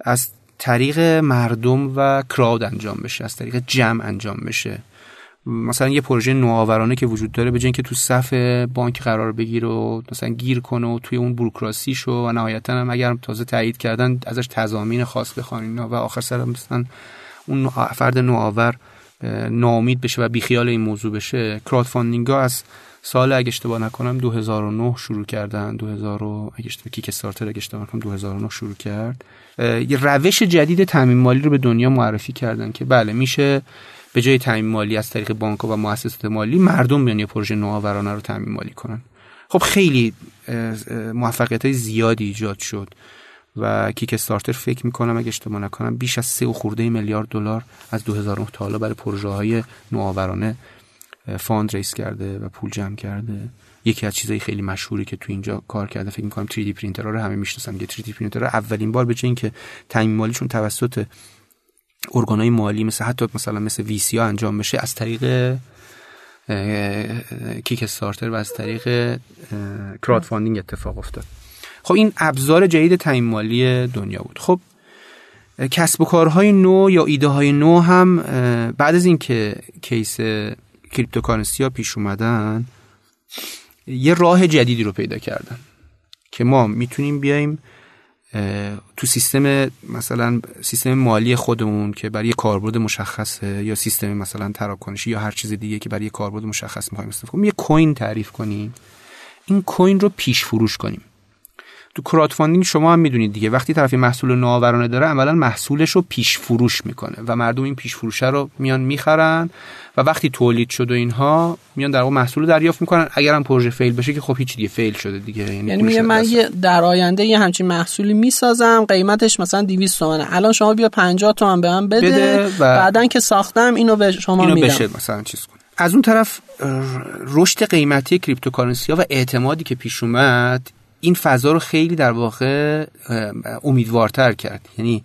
از طریق مردم و کراود انجام بشه از طریق جمع انجام بشه. مثلا یه پروژه نوآورانه که وجود داره به که تو صف بانک قرار بگیره و مثلا گیر کنه و توی اون بروکراسی شو و نهایتا هم اگر تازه تایید کردن ازش تضامین خاص بخوان و آخر سر مثلا اون فرد نوآور ناامید بشه و بیخیال این موضوع بشه کراودفاندینگ ها از سال اگه اشتباه نکنم 2009 شروع کردن 2000 اگه اشتباه کیک استارتر اگه اشتباه نکنم 2009 شروع کرد. یه روش جدید تامین مالی رو به دنیا معرفی کردن که بله میشه به جای تامین مالی از طریق بانک و مؤسسات مالی مردم بیان یه پروژه نوآورانه رو تامین مالی کنن. خب خیلی موفقیت های زیادی ایجاد شد و کیک استارتر فکر می‌کنم اگه اشتباه نکنم بیش از سه و خورده میلیارد دلار از 2009 تا حالا برای پروژه های نوآورانه fundraise کرده و پول جمع کرده. یکی از چیزهای خیلی مشهوری که تو اینجا کار کرده فکر می‌کنم 3D پرینتر رو همه می‌شناسن که 3D پرینتر اولین بار به اینکه تامین مالیشون توسط ارگانهای مالی مثل حتی مثلا مثل VC ها انجام بشه از طریق Kickstarter و از طریق crowdfunding اتفاق افتاد. خب این ابزار جدید تامین مالی دنیا بود. خب کسب و کارهای نو یا ایده های نو هم بعد از اینکه case cryptocurrency ها پیش اومدن یه راه جدیدی رو پیدا کردن که ما می‌تونیم بیایم تو سیستم مثلا سیستم مالی خودمون که برای کاربرد مشخصه یا سیستم مثلا تراکنشی یا هر چیز دیگه که برای کاربرد مشخص می‌خوایم استفاده کنیم یه coin تعریف کنیم. این coin رو پیش فروش کنیم. تو crowdfunding شما هم می‌دونید دیگه. وقتی طرفی محصول نوآورانه داره عملا محصولش رو پیش فروش می‌کنه و مردم این پیش فروشه رو میان می‌خرن و وقتی تولید شد و اینها میان در واقع محصول دریافت می‌کنن. اگر هم پروژه fail بشه که خب هیچ دیگه fail شده دیگه. یعنی, یعنی من یه در آینده یه همچین محصولی می‌سازم قیمتش مثلا 200 تومنه. الان شما بیا 50 تومن به من بده, بده و بعدن که ساختم اینو به شما اینو میدم. بشه مثلا چیز کن از اون طرف رشد قیمتی cryptocurrency ها و اعتمادی که پیش اومد این فضا رو خیلی در واقع امیدوارتر کرد. یعنی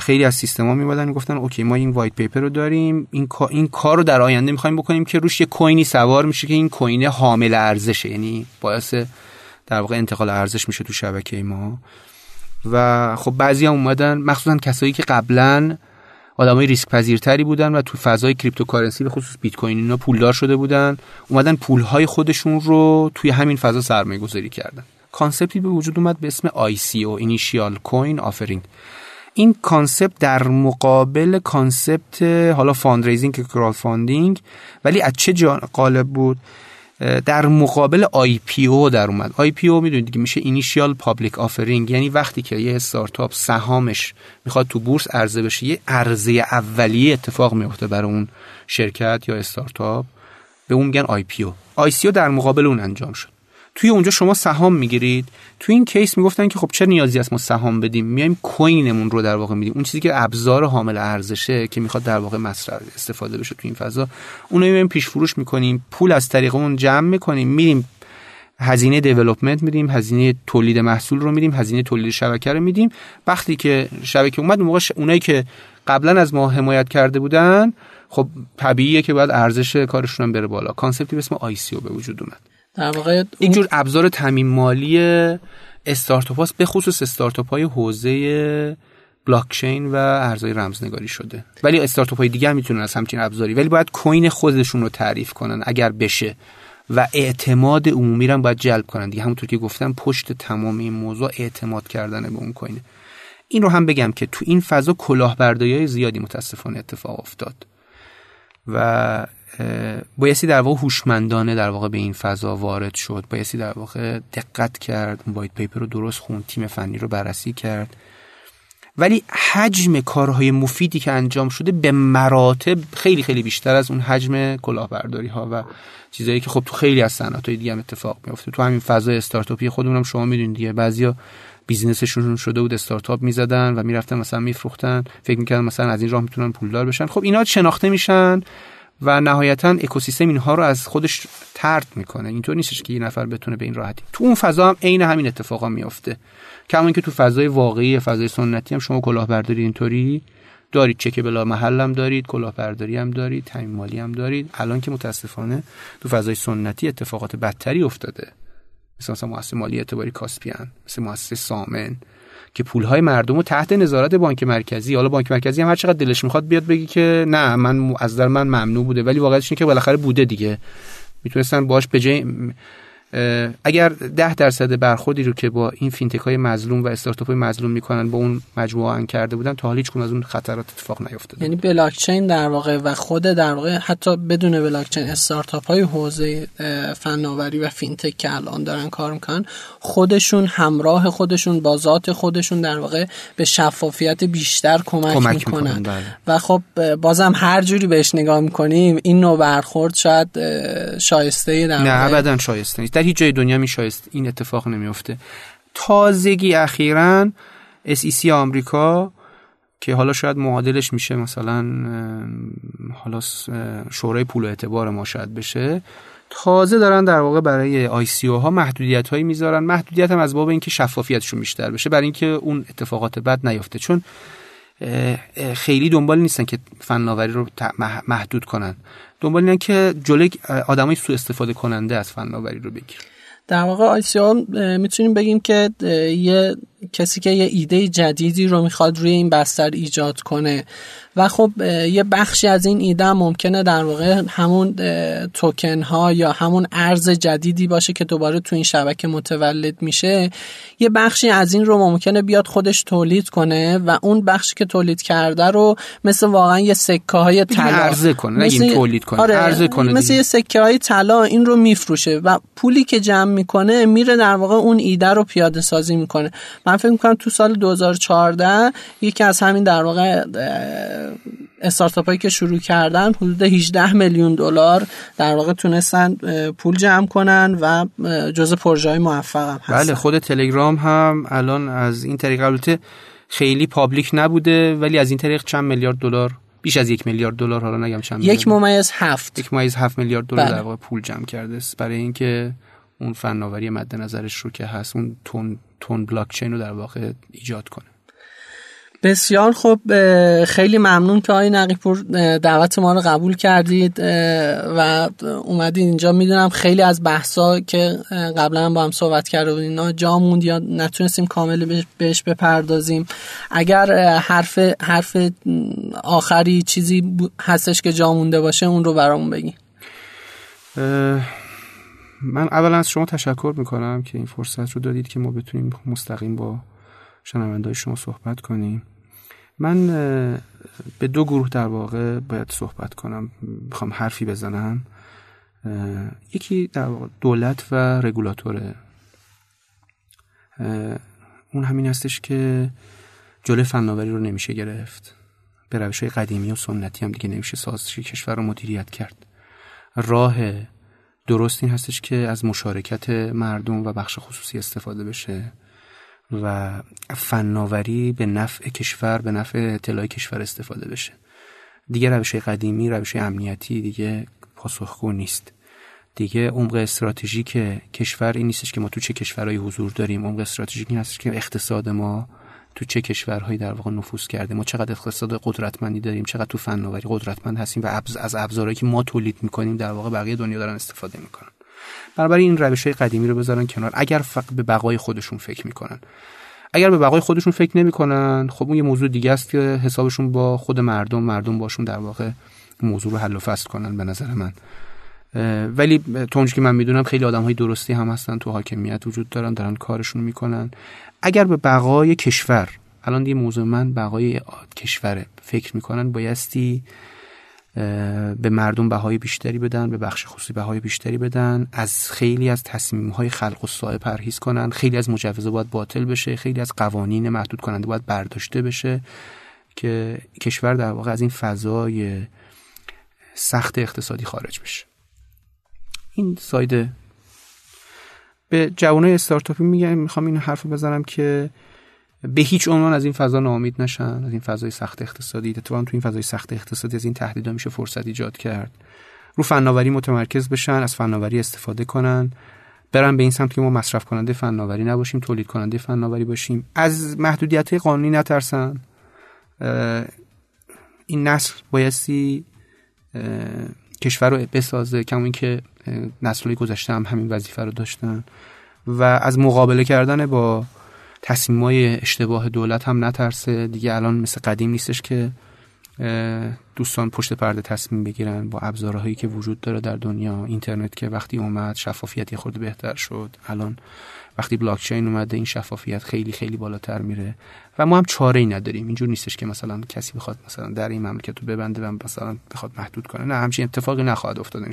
خیلی از سیستما میمدن می‌گفتن OK ما این white paper رو داریم این این کار رو در آینده می‌خوایم بکنیم که روش یه کوینی سوار میشه که این coin حامل ارزشه. یعنی باعث در واقع انتقال ارزش میشه تو شبکه ما. و خب بعضی هم اومدن مخصوصا کسایی که قبلا آدمای ریسک پذیرتری بودن و تو فضای cryptocurrency به خصوص بیت کوین اینا پولدار شده بودن اومدن پولهای خودشون رو توی همین فضا سرمایه گذاری کردن. concept ی به وجود اومد به اسم ICO Initial Coin Offering. این concept در مقابل concept حالا fundraising که crowdfunding ولی از چه جا قالب بود؟ در مقابل IPO در اومد. IPO می‌دونید دیگه میشه initial public offering یعنی وقتی که یه استارتاپ سهامش می‌خواد تو بورس عرضه بشه یه عرضه اولیه اتفاق میفته برای اون شرکت یا استارتاپ به اون میگن IPO در مقابل اون انجام شد. توی اونجا شما سهام می‌گیرید. توی این case می‌گفتن که خب چه نیازی است ما سهام بدیم؟ میایم coin مون رو در واقع میدیم. اون چیزی که ابزار حامل ارزشه که می‌خواد در واقع مصرف استفاده بشه توی این فضا اون رو پیش فروش می‌کنیم. پول از طریق اون جمع می‌کنیم. میریم هزینه development میدیم هزینه تولید محصول رو میدیم هزینه تولید شبکه رو میدیم. وقتی که شبکه اومد اون موقع اونایی که قبلا از ما حمایت کرده بودن خب طبیعیه که باید ارزش کارشون هم بره بالا. concept ی به اسم ICO به وجود اومد. در واقع اینجور ابزار تامین مالی استارتاپ هاست به خصوص استارتاپ های حوزه بلاکچین و ارزهای رمزنگاری شده. ولی استارتاپ های دیگه هم می‌تونن از همچین ابزاری. ولی باید coin خودشون رو تعریف کنن اگر بشه. و اعتماد عمومی رو باید جلب کنن. دیگه همونطور که گفتم پشت تمام این موضوع اعتماد کردن به اون coin ه این رو هم بگم که تو این فضا کلاهبرداری های زیادی متاسفانه اتفاق افتاد. و بایستی در واقع هوشمندانه در واقع به این فضا وارد شد. بایستی در واقع دقت کرد وایت پیپر رو درست خوند تیم فنی رو بررسی کرد. ولی حجم کارهای مفیدی که انجام شده به مراتب خیلی خیلی بیشتر از اون حجم کلاهبرداری ها و چیزایی که خب تو خیلی از صنعت های دیگه هم اتفاق میفته تو همین فضای استارتاپی خودمون هم شما می‌دونید دیگه. بعضیا بیزینسشون شده بود استارتاپ می‌زدن و می‌رفتن مثلا میفروختن. فکر می‌کردن مثلا از این راه می‌تونن پولدار بشن. خب اینا شناخته میشن. و نهایتا اکوسیستم اینها رو از خودش ترد می‌کنه. اینطور نیستش که یه نفر بتونه به این راحتی. تو اون فضا هم عین همین اتفاقا میافته. کما اینکه تو فضای واقعی فضای سنتی هم شما کلاهبرداری اینطوری دارید. چک بلا محل هم دارید کلاهبرداری هم دارید تامین مالی هم دارید. الان که متاسفانه تو فضای سنتی اتفاقات بدتری افتاده. مثل مثلا مؤسسه مالی اعتباری کاسپیان مثل مؤسسه سامن. که پولهای مردم رو تحت نظارت بانک مرکزی حالا بانک مرکزی هم هر چقدر دلش می‌خواد بیاد بگه که نه من از در من ممنوع بوده ولی واقعیتش اینه که بالاخره بوده دیگه. می‌تونستن باش به جای اگر ده درصد برخوردی رو که با این فینتک های مظلوم و استارتاپ های مظلوم می‌کنن با اون مجموعه ان کرده بودن تا حالا هیچ از اون خطرات اتفاق نیفتاده یعنی بلاک چین در واقع و خود در واقع حتی بدون بلاک چین استارتاپ های حوزه فناوری و فینتک که الان دارن کار می‌کنن خودشون همراه خودشون با ذات خودشون در واقع به شفافیت بیشتر کمک, کمک می‌کنن. بله. و خب بازم هر جوری بهش نگاه می‌کنیم این نوع برخورد شاید شایسته در نه ابدا شایسته نیست. در هیچ جای دنیا میشایست این اتفاق نمیفته تازگی اخیرا SEC آمریکا که حالا شاید معادلش میشه مثلا حالا شورای پول و اعتبار ما شاید بشه. تازه دارن در واقع برای ICO ها محدودیت هایی می‌ذارن. محدودیت هم از باب اینکه شفافیتشون بیشتر بشه. برای اینکه اون اتفاقات بد نیفته چون خیلی دنبال نیستن که فناوری رو محدود کنن. دنبال اینن که جلوی آدمای سوء استفاده کننده از فناوری رو بگیرن در واقع ICO می‌تونیم بگیم که یه کسی که یه ایده جدیدی رو می‌خواد روی این بستر ایجاد کنه. و خب یه بخشی از این ایده ممکنه در واقع همون توکن ها یا همون ارز جدیدی باشه که دوباره تو این شبکه متولد میشه. یه بخشی از این رو ممکنه بیاد خودش تولید کنه و اون بخشی که تولید کرده رو مثل واقعا یه سکه های طلا ارزه کنه مثل... تولید کنه آره کنه مثل یه سکه های طلا این رو میفروشه و پولی که جمع می‌کنه میره در واقع اون ایده رو پیاده سازی می‌کنه. من فکر می‌کنم تو سال 2014 یکی از همین در واقع استارتاپ هایی که شروع کردن حدود 18 میلیون دلار در واقع تونستن پول جمع کنن و جزء پروژه های موفق هم هستن. بله خود تلگرام هم الان از این طریق البته خیلی پابلیک نبوده ولی از این طریق چند میلیارد دلار بیش از یک میلیارد دلار حالا نگم چند یک ممیز هفت. یک ممیز هفت میلیارد دلار بله. در واقع پول جمع کرده است. برای اینکه اون فناوری مد نظرش رو که هست اون تون تون بلاک چین رو در واقع ایجاد کنه. بسیار خوب خیلی ممنون که آقای نقیپور دعوت ما رو قبول کردید و اومدید اینجا. می‌دونم خیلی از بحثا که قبلا با هم صحبت کرده بودیم اینا جا موند یا نتونستیم کامل بهش بپردازیم. اگر حرف حرف آخری چیزی هستش که جا مونده باشه اون رو برامون بگیم من اولا از شما تشکر می‌کنم که این فرصت رو دادید که ما بتونیم مستقیم با شنوندای شما صحبت کنیم. من به دو گروه در واقع باید صحبت کنم. می‌خوام حرفی بزنم. یکی در واقع دولت و رگولاتوره. اون همین هستش که جلوی فناوری رو نمیشه گرفت. به روش های قدیمی و سنتی هم دیگه نمیشه سازشی کشور رو مدیریت کرد. راه درست این هستش که از مشارکت مردم و بخش خصوصی استفاده بشه و فناوری به نفع کشور به نفع اطلاع کشور استفاده بشه. دیگه روش قدیمی روش امنیتی دیگه پاسخگو نیست. دیگه عمق استراتژیک کشور این نیستش که ما تو چه کشورهایی حضور داریم. عمق استراتژیک این هستش که اقتصاد ما تو چه کشورهایی در واقع نفوذ کرده ما چقدر اقتصاد قدرتمندی داریم؟ چقدر تو فناوری قدرتمند هستیم؟ و از ابزارهایی که ما تولید می‌کنیم در واقع بقیه دنیا دارن استفاده می‌کنن. بنابراین این روش های قدیمی رو بذارن کنار. اگر فقط به بقای خودشون فکر می‌کنن. اگر به بقای خودشون فکر نمی‌کنن خب اون یه موضوع دیگه است که حسابشون با خود مردم مردم باشون در واقع موضوع رو حل و فصل کنن به نظر من. ولی تا که من می‌دونم خیلی آدم های درستی هم هستن تو حاکمیت وجود دارن دارن کارشون می‌کنن. اگر به بقای کشور الان دیگه موضوع من بقای کشوره فکر می‌کنن بایستی به مردم بهای بیشتری بدن به بخش خصوصی بهای بیشتری بدن از خیلی از تصمیم های خلق و سایه پرهیز کنن. خیلی از مجوزه باید باطل بشه خیلی از قوانین محدود کننده باید برداشته بشه که کشور در واقع از این فضای سخت اقتصادی خارج بشه. این سایده. به جوانای استارتاپی میگم می‌خوام این حرف بزنم که به هیچ عنوان از این فضا ناامید نشن از این فضای سخت اقتصادی. اتفاقا تو این فضای سخت اقتصادی از این تهدیدا میشه فرصت ایجاد کرد. رو فناوری متمرکز بشن از فناوری استفاده کنن. برن به این سمت که ما مصرف کننده فناوری نباشیم تولید کننده فناوری باشیم. از محدودیت قانونی نترسن. این نسل بایستی کشور رو بسازه. کما اینکه نسل‌های گذشته هم همین وظیفه رو داشتن و از مقابله کردن با تصمیمای اشتباه دولت هم نترسه. دیگه الان مثل قدیم نیستش که دوستان پشت پرده تصمیم بگیرن با ابزارهایی که وجود داره در دنیا. اینترنت که وقتی اومد شفافیت یه خورده بهتر شد. الان وقتی بلاک چین اومده این شفافیت خیلی خیلی بالاتر میره. و ما هم چاره ای نداریم. اینجور نیستش که مثلا کسی بخواد مثلا در این مملکت رو ببنده و مثلا بخواد محدود کنه. نه همچین اتفاقی نخواهد افتاد ان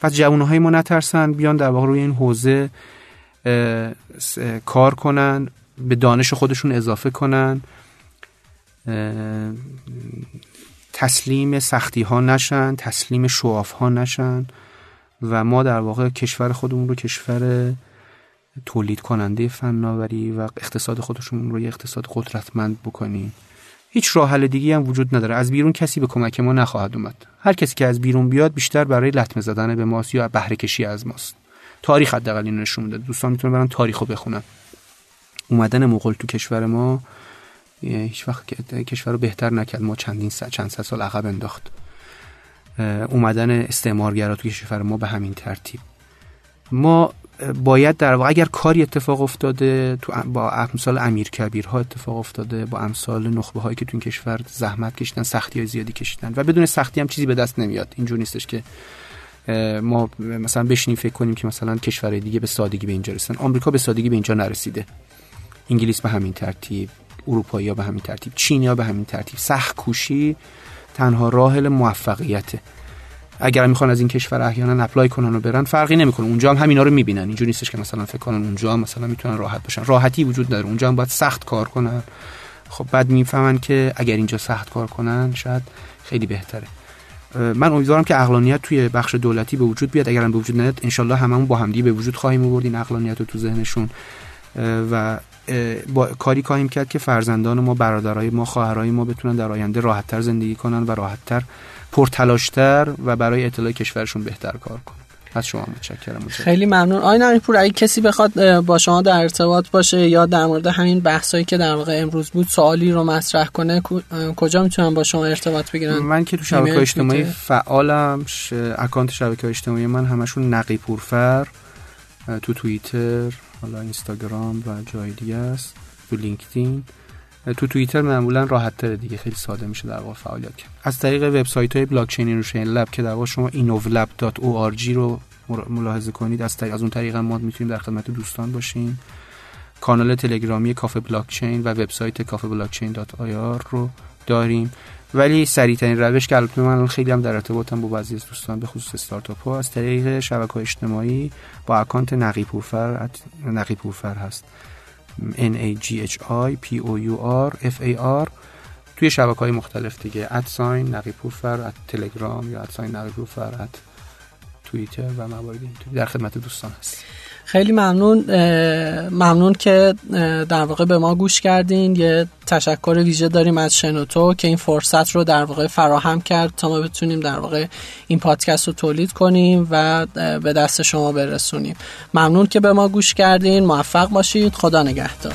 پس جوانهای ما نترسن بیان در واقع روی این حوزه کار کنن به دانش خودشون اضافه کنن تسلیم سختی ها نشن تسلیم شواف ها نشن و ما در واقع کشور خودمون رو کشور تولید کننده فناوری و اقتصاد خودشون رو یه اقتصاد قدرتمند بکنیم. هیچ راه حل دیگه هم وجود نداره. از بیرون کسی به کمک ما نخواهد اومد. هر کسی که از بیرون بیاد بیشتر برای لطمه زدن به ماست یا بهره کشی از ماست. تاریخ حداقل اینو نشون میده. دوستان می‌تونن برن تاریخو بخونن. اومدن مغول تو کشور ما هیچ وقت کشور رو بهتر نکرد. ما چندین سال چند سال عقب انداخت. اومدن استعمارگرا تو کشور ما به همین ترتیب. ما باید در واقع اگر کاری اتفاق افتاده تو با امثال امیر کبیرها اتفاق افتاده با امثال نخبه هایی که تو این کشور زحمت کشیدن سختی های زیادی کشیدن و بدون سختی هم چیزی به دست نمیاد. اینجور نیستش که ما مثلا بشینیم فکر کنیم که مثلا کشورهای دیگه به سادگی به اینجا رسیدن. آمریکا به سادگی به اینجا نرسیده. انگلیس به همین ترتیب اروپایی ها به همین ترتیب چینی ها به همین ترتیب. سخت کوشی تنها راه موفقیته. اگر می‌خوان از این کشور احیانا اپلای کنن و برن فرقی نمی‌کنه. اونجا هم همینا رو می‌بینن. اینجوری نیستش که مثلا فکر کنن اونجا هم مثلا می‌تونن راحت باشن. راحتی وجود داره اونجا هم باید سخت کار کنن. خب بعد می‌فهمن که اگر اینجا سخت کار کنن شاید خیلی بهتره. من امیدوارم که اقلانیت توی بخش دولتی به وجود بیاد. اگرم به وجود نیاد انشالله هممون با همدیگه به وجود خواهیم آورد این اقلانیت رو تو ذهنشون. و با کاری خواهیم کرد که فرزندان ما برادرای ما خواهرای ما بتونن در آینده راحتتر زندگی کنن و راحتتر پرتلاشتر و برای اطلاع کشورشون بهتر کار کنن از شما متشکرم. خیلی ممنون. آقای پور اگه کسی بخواد با شما در ارتباط باشه یا در مورد همین بحثایی که در واقع امروز بود سوالی رو مطرح کنه کجا می‌تونن با شما ارتباط بگیرن؟ من که تو شبکه اجتماعی فعالم. ش... اکانت شبکه اجتماعی من همشون نقی پورفر. تو توییتر حالا اینستاگرام و جای دیگه است. تو لینکدین. تو توییتر معمولا راحت تره دیگه خیلی ساده میشه در واقع فعالیت کرد. از طریق وبسایت های Blockchain Innovation Lab که در واقع شما innovlab.org رو ملاحظه کنید از طریق از اون طریق ما می‌تونیم در خدمت دوستان باشیم. کانال تلگرامی کافه بلاک چین و وبسایت کافه بلاک چین رو داریم. ولی سریع ترین روش که البته من خیلی هم در ارتباطم با بعضی از دوستان به خصوص استارتاپ ها از طریق شبکه اجتماعی با اکانت نقی پورفر نقی پورفر هست. N A G H I P O U R F A R. توی شبکه های مختلف دیگه ادساین نقی پورفر ات تلگرام یا ادساین نقی پورفر ات توییتر و موارد در خدمت دوستان هست خیلی ممنون ممنون که در واقع به ما گوش کردین. یه تشکر ویژه داریم از شنوتو که این فرصت رو در واقع فراهم کرد تا ما بتونیم در واقع این پادکست رو تولید کنیم و به دست شما برسونیم. ممنون که به ما گوش کردین. موفق باشید. خدا نگهدار.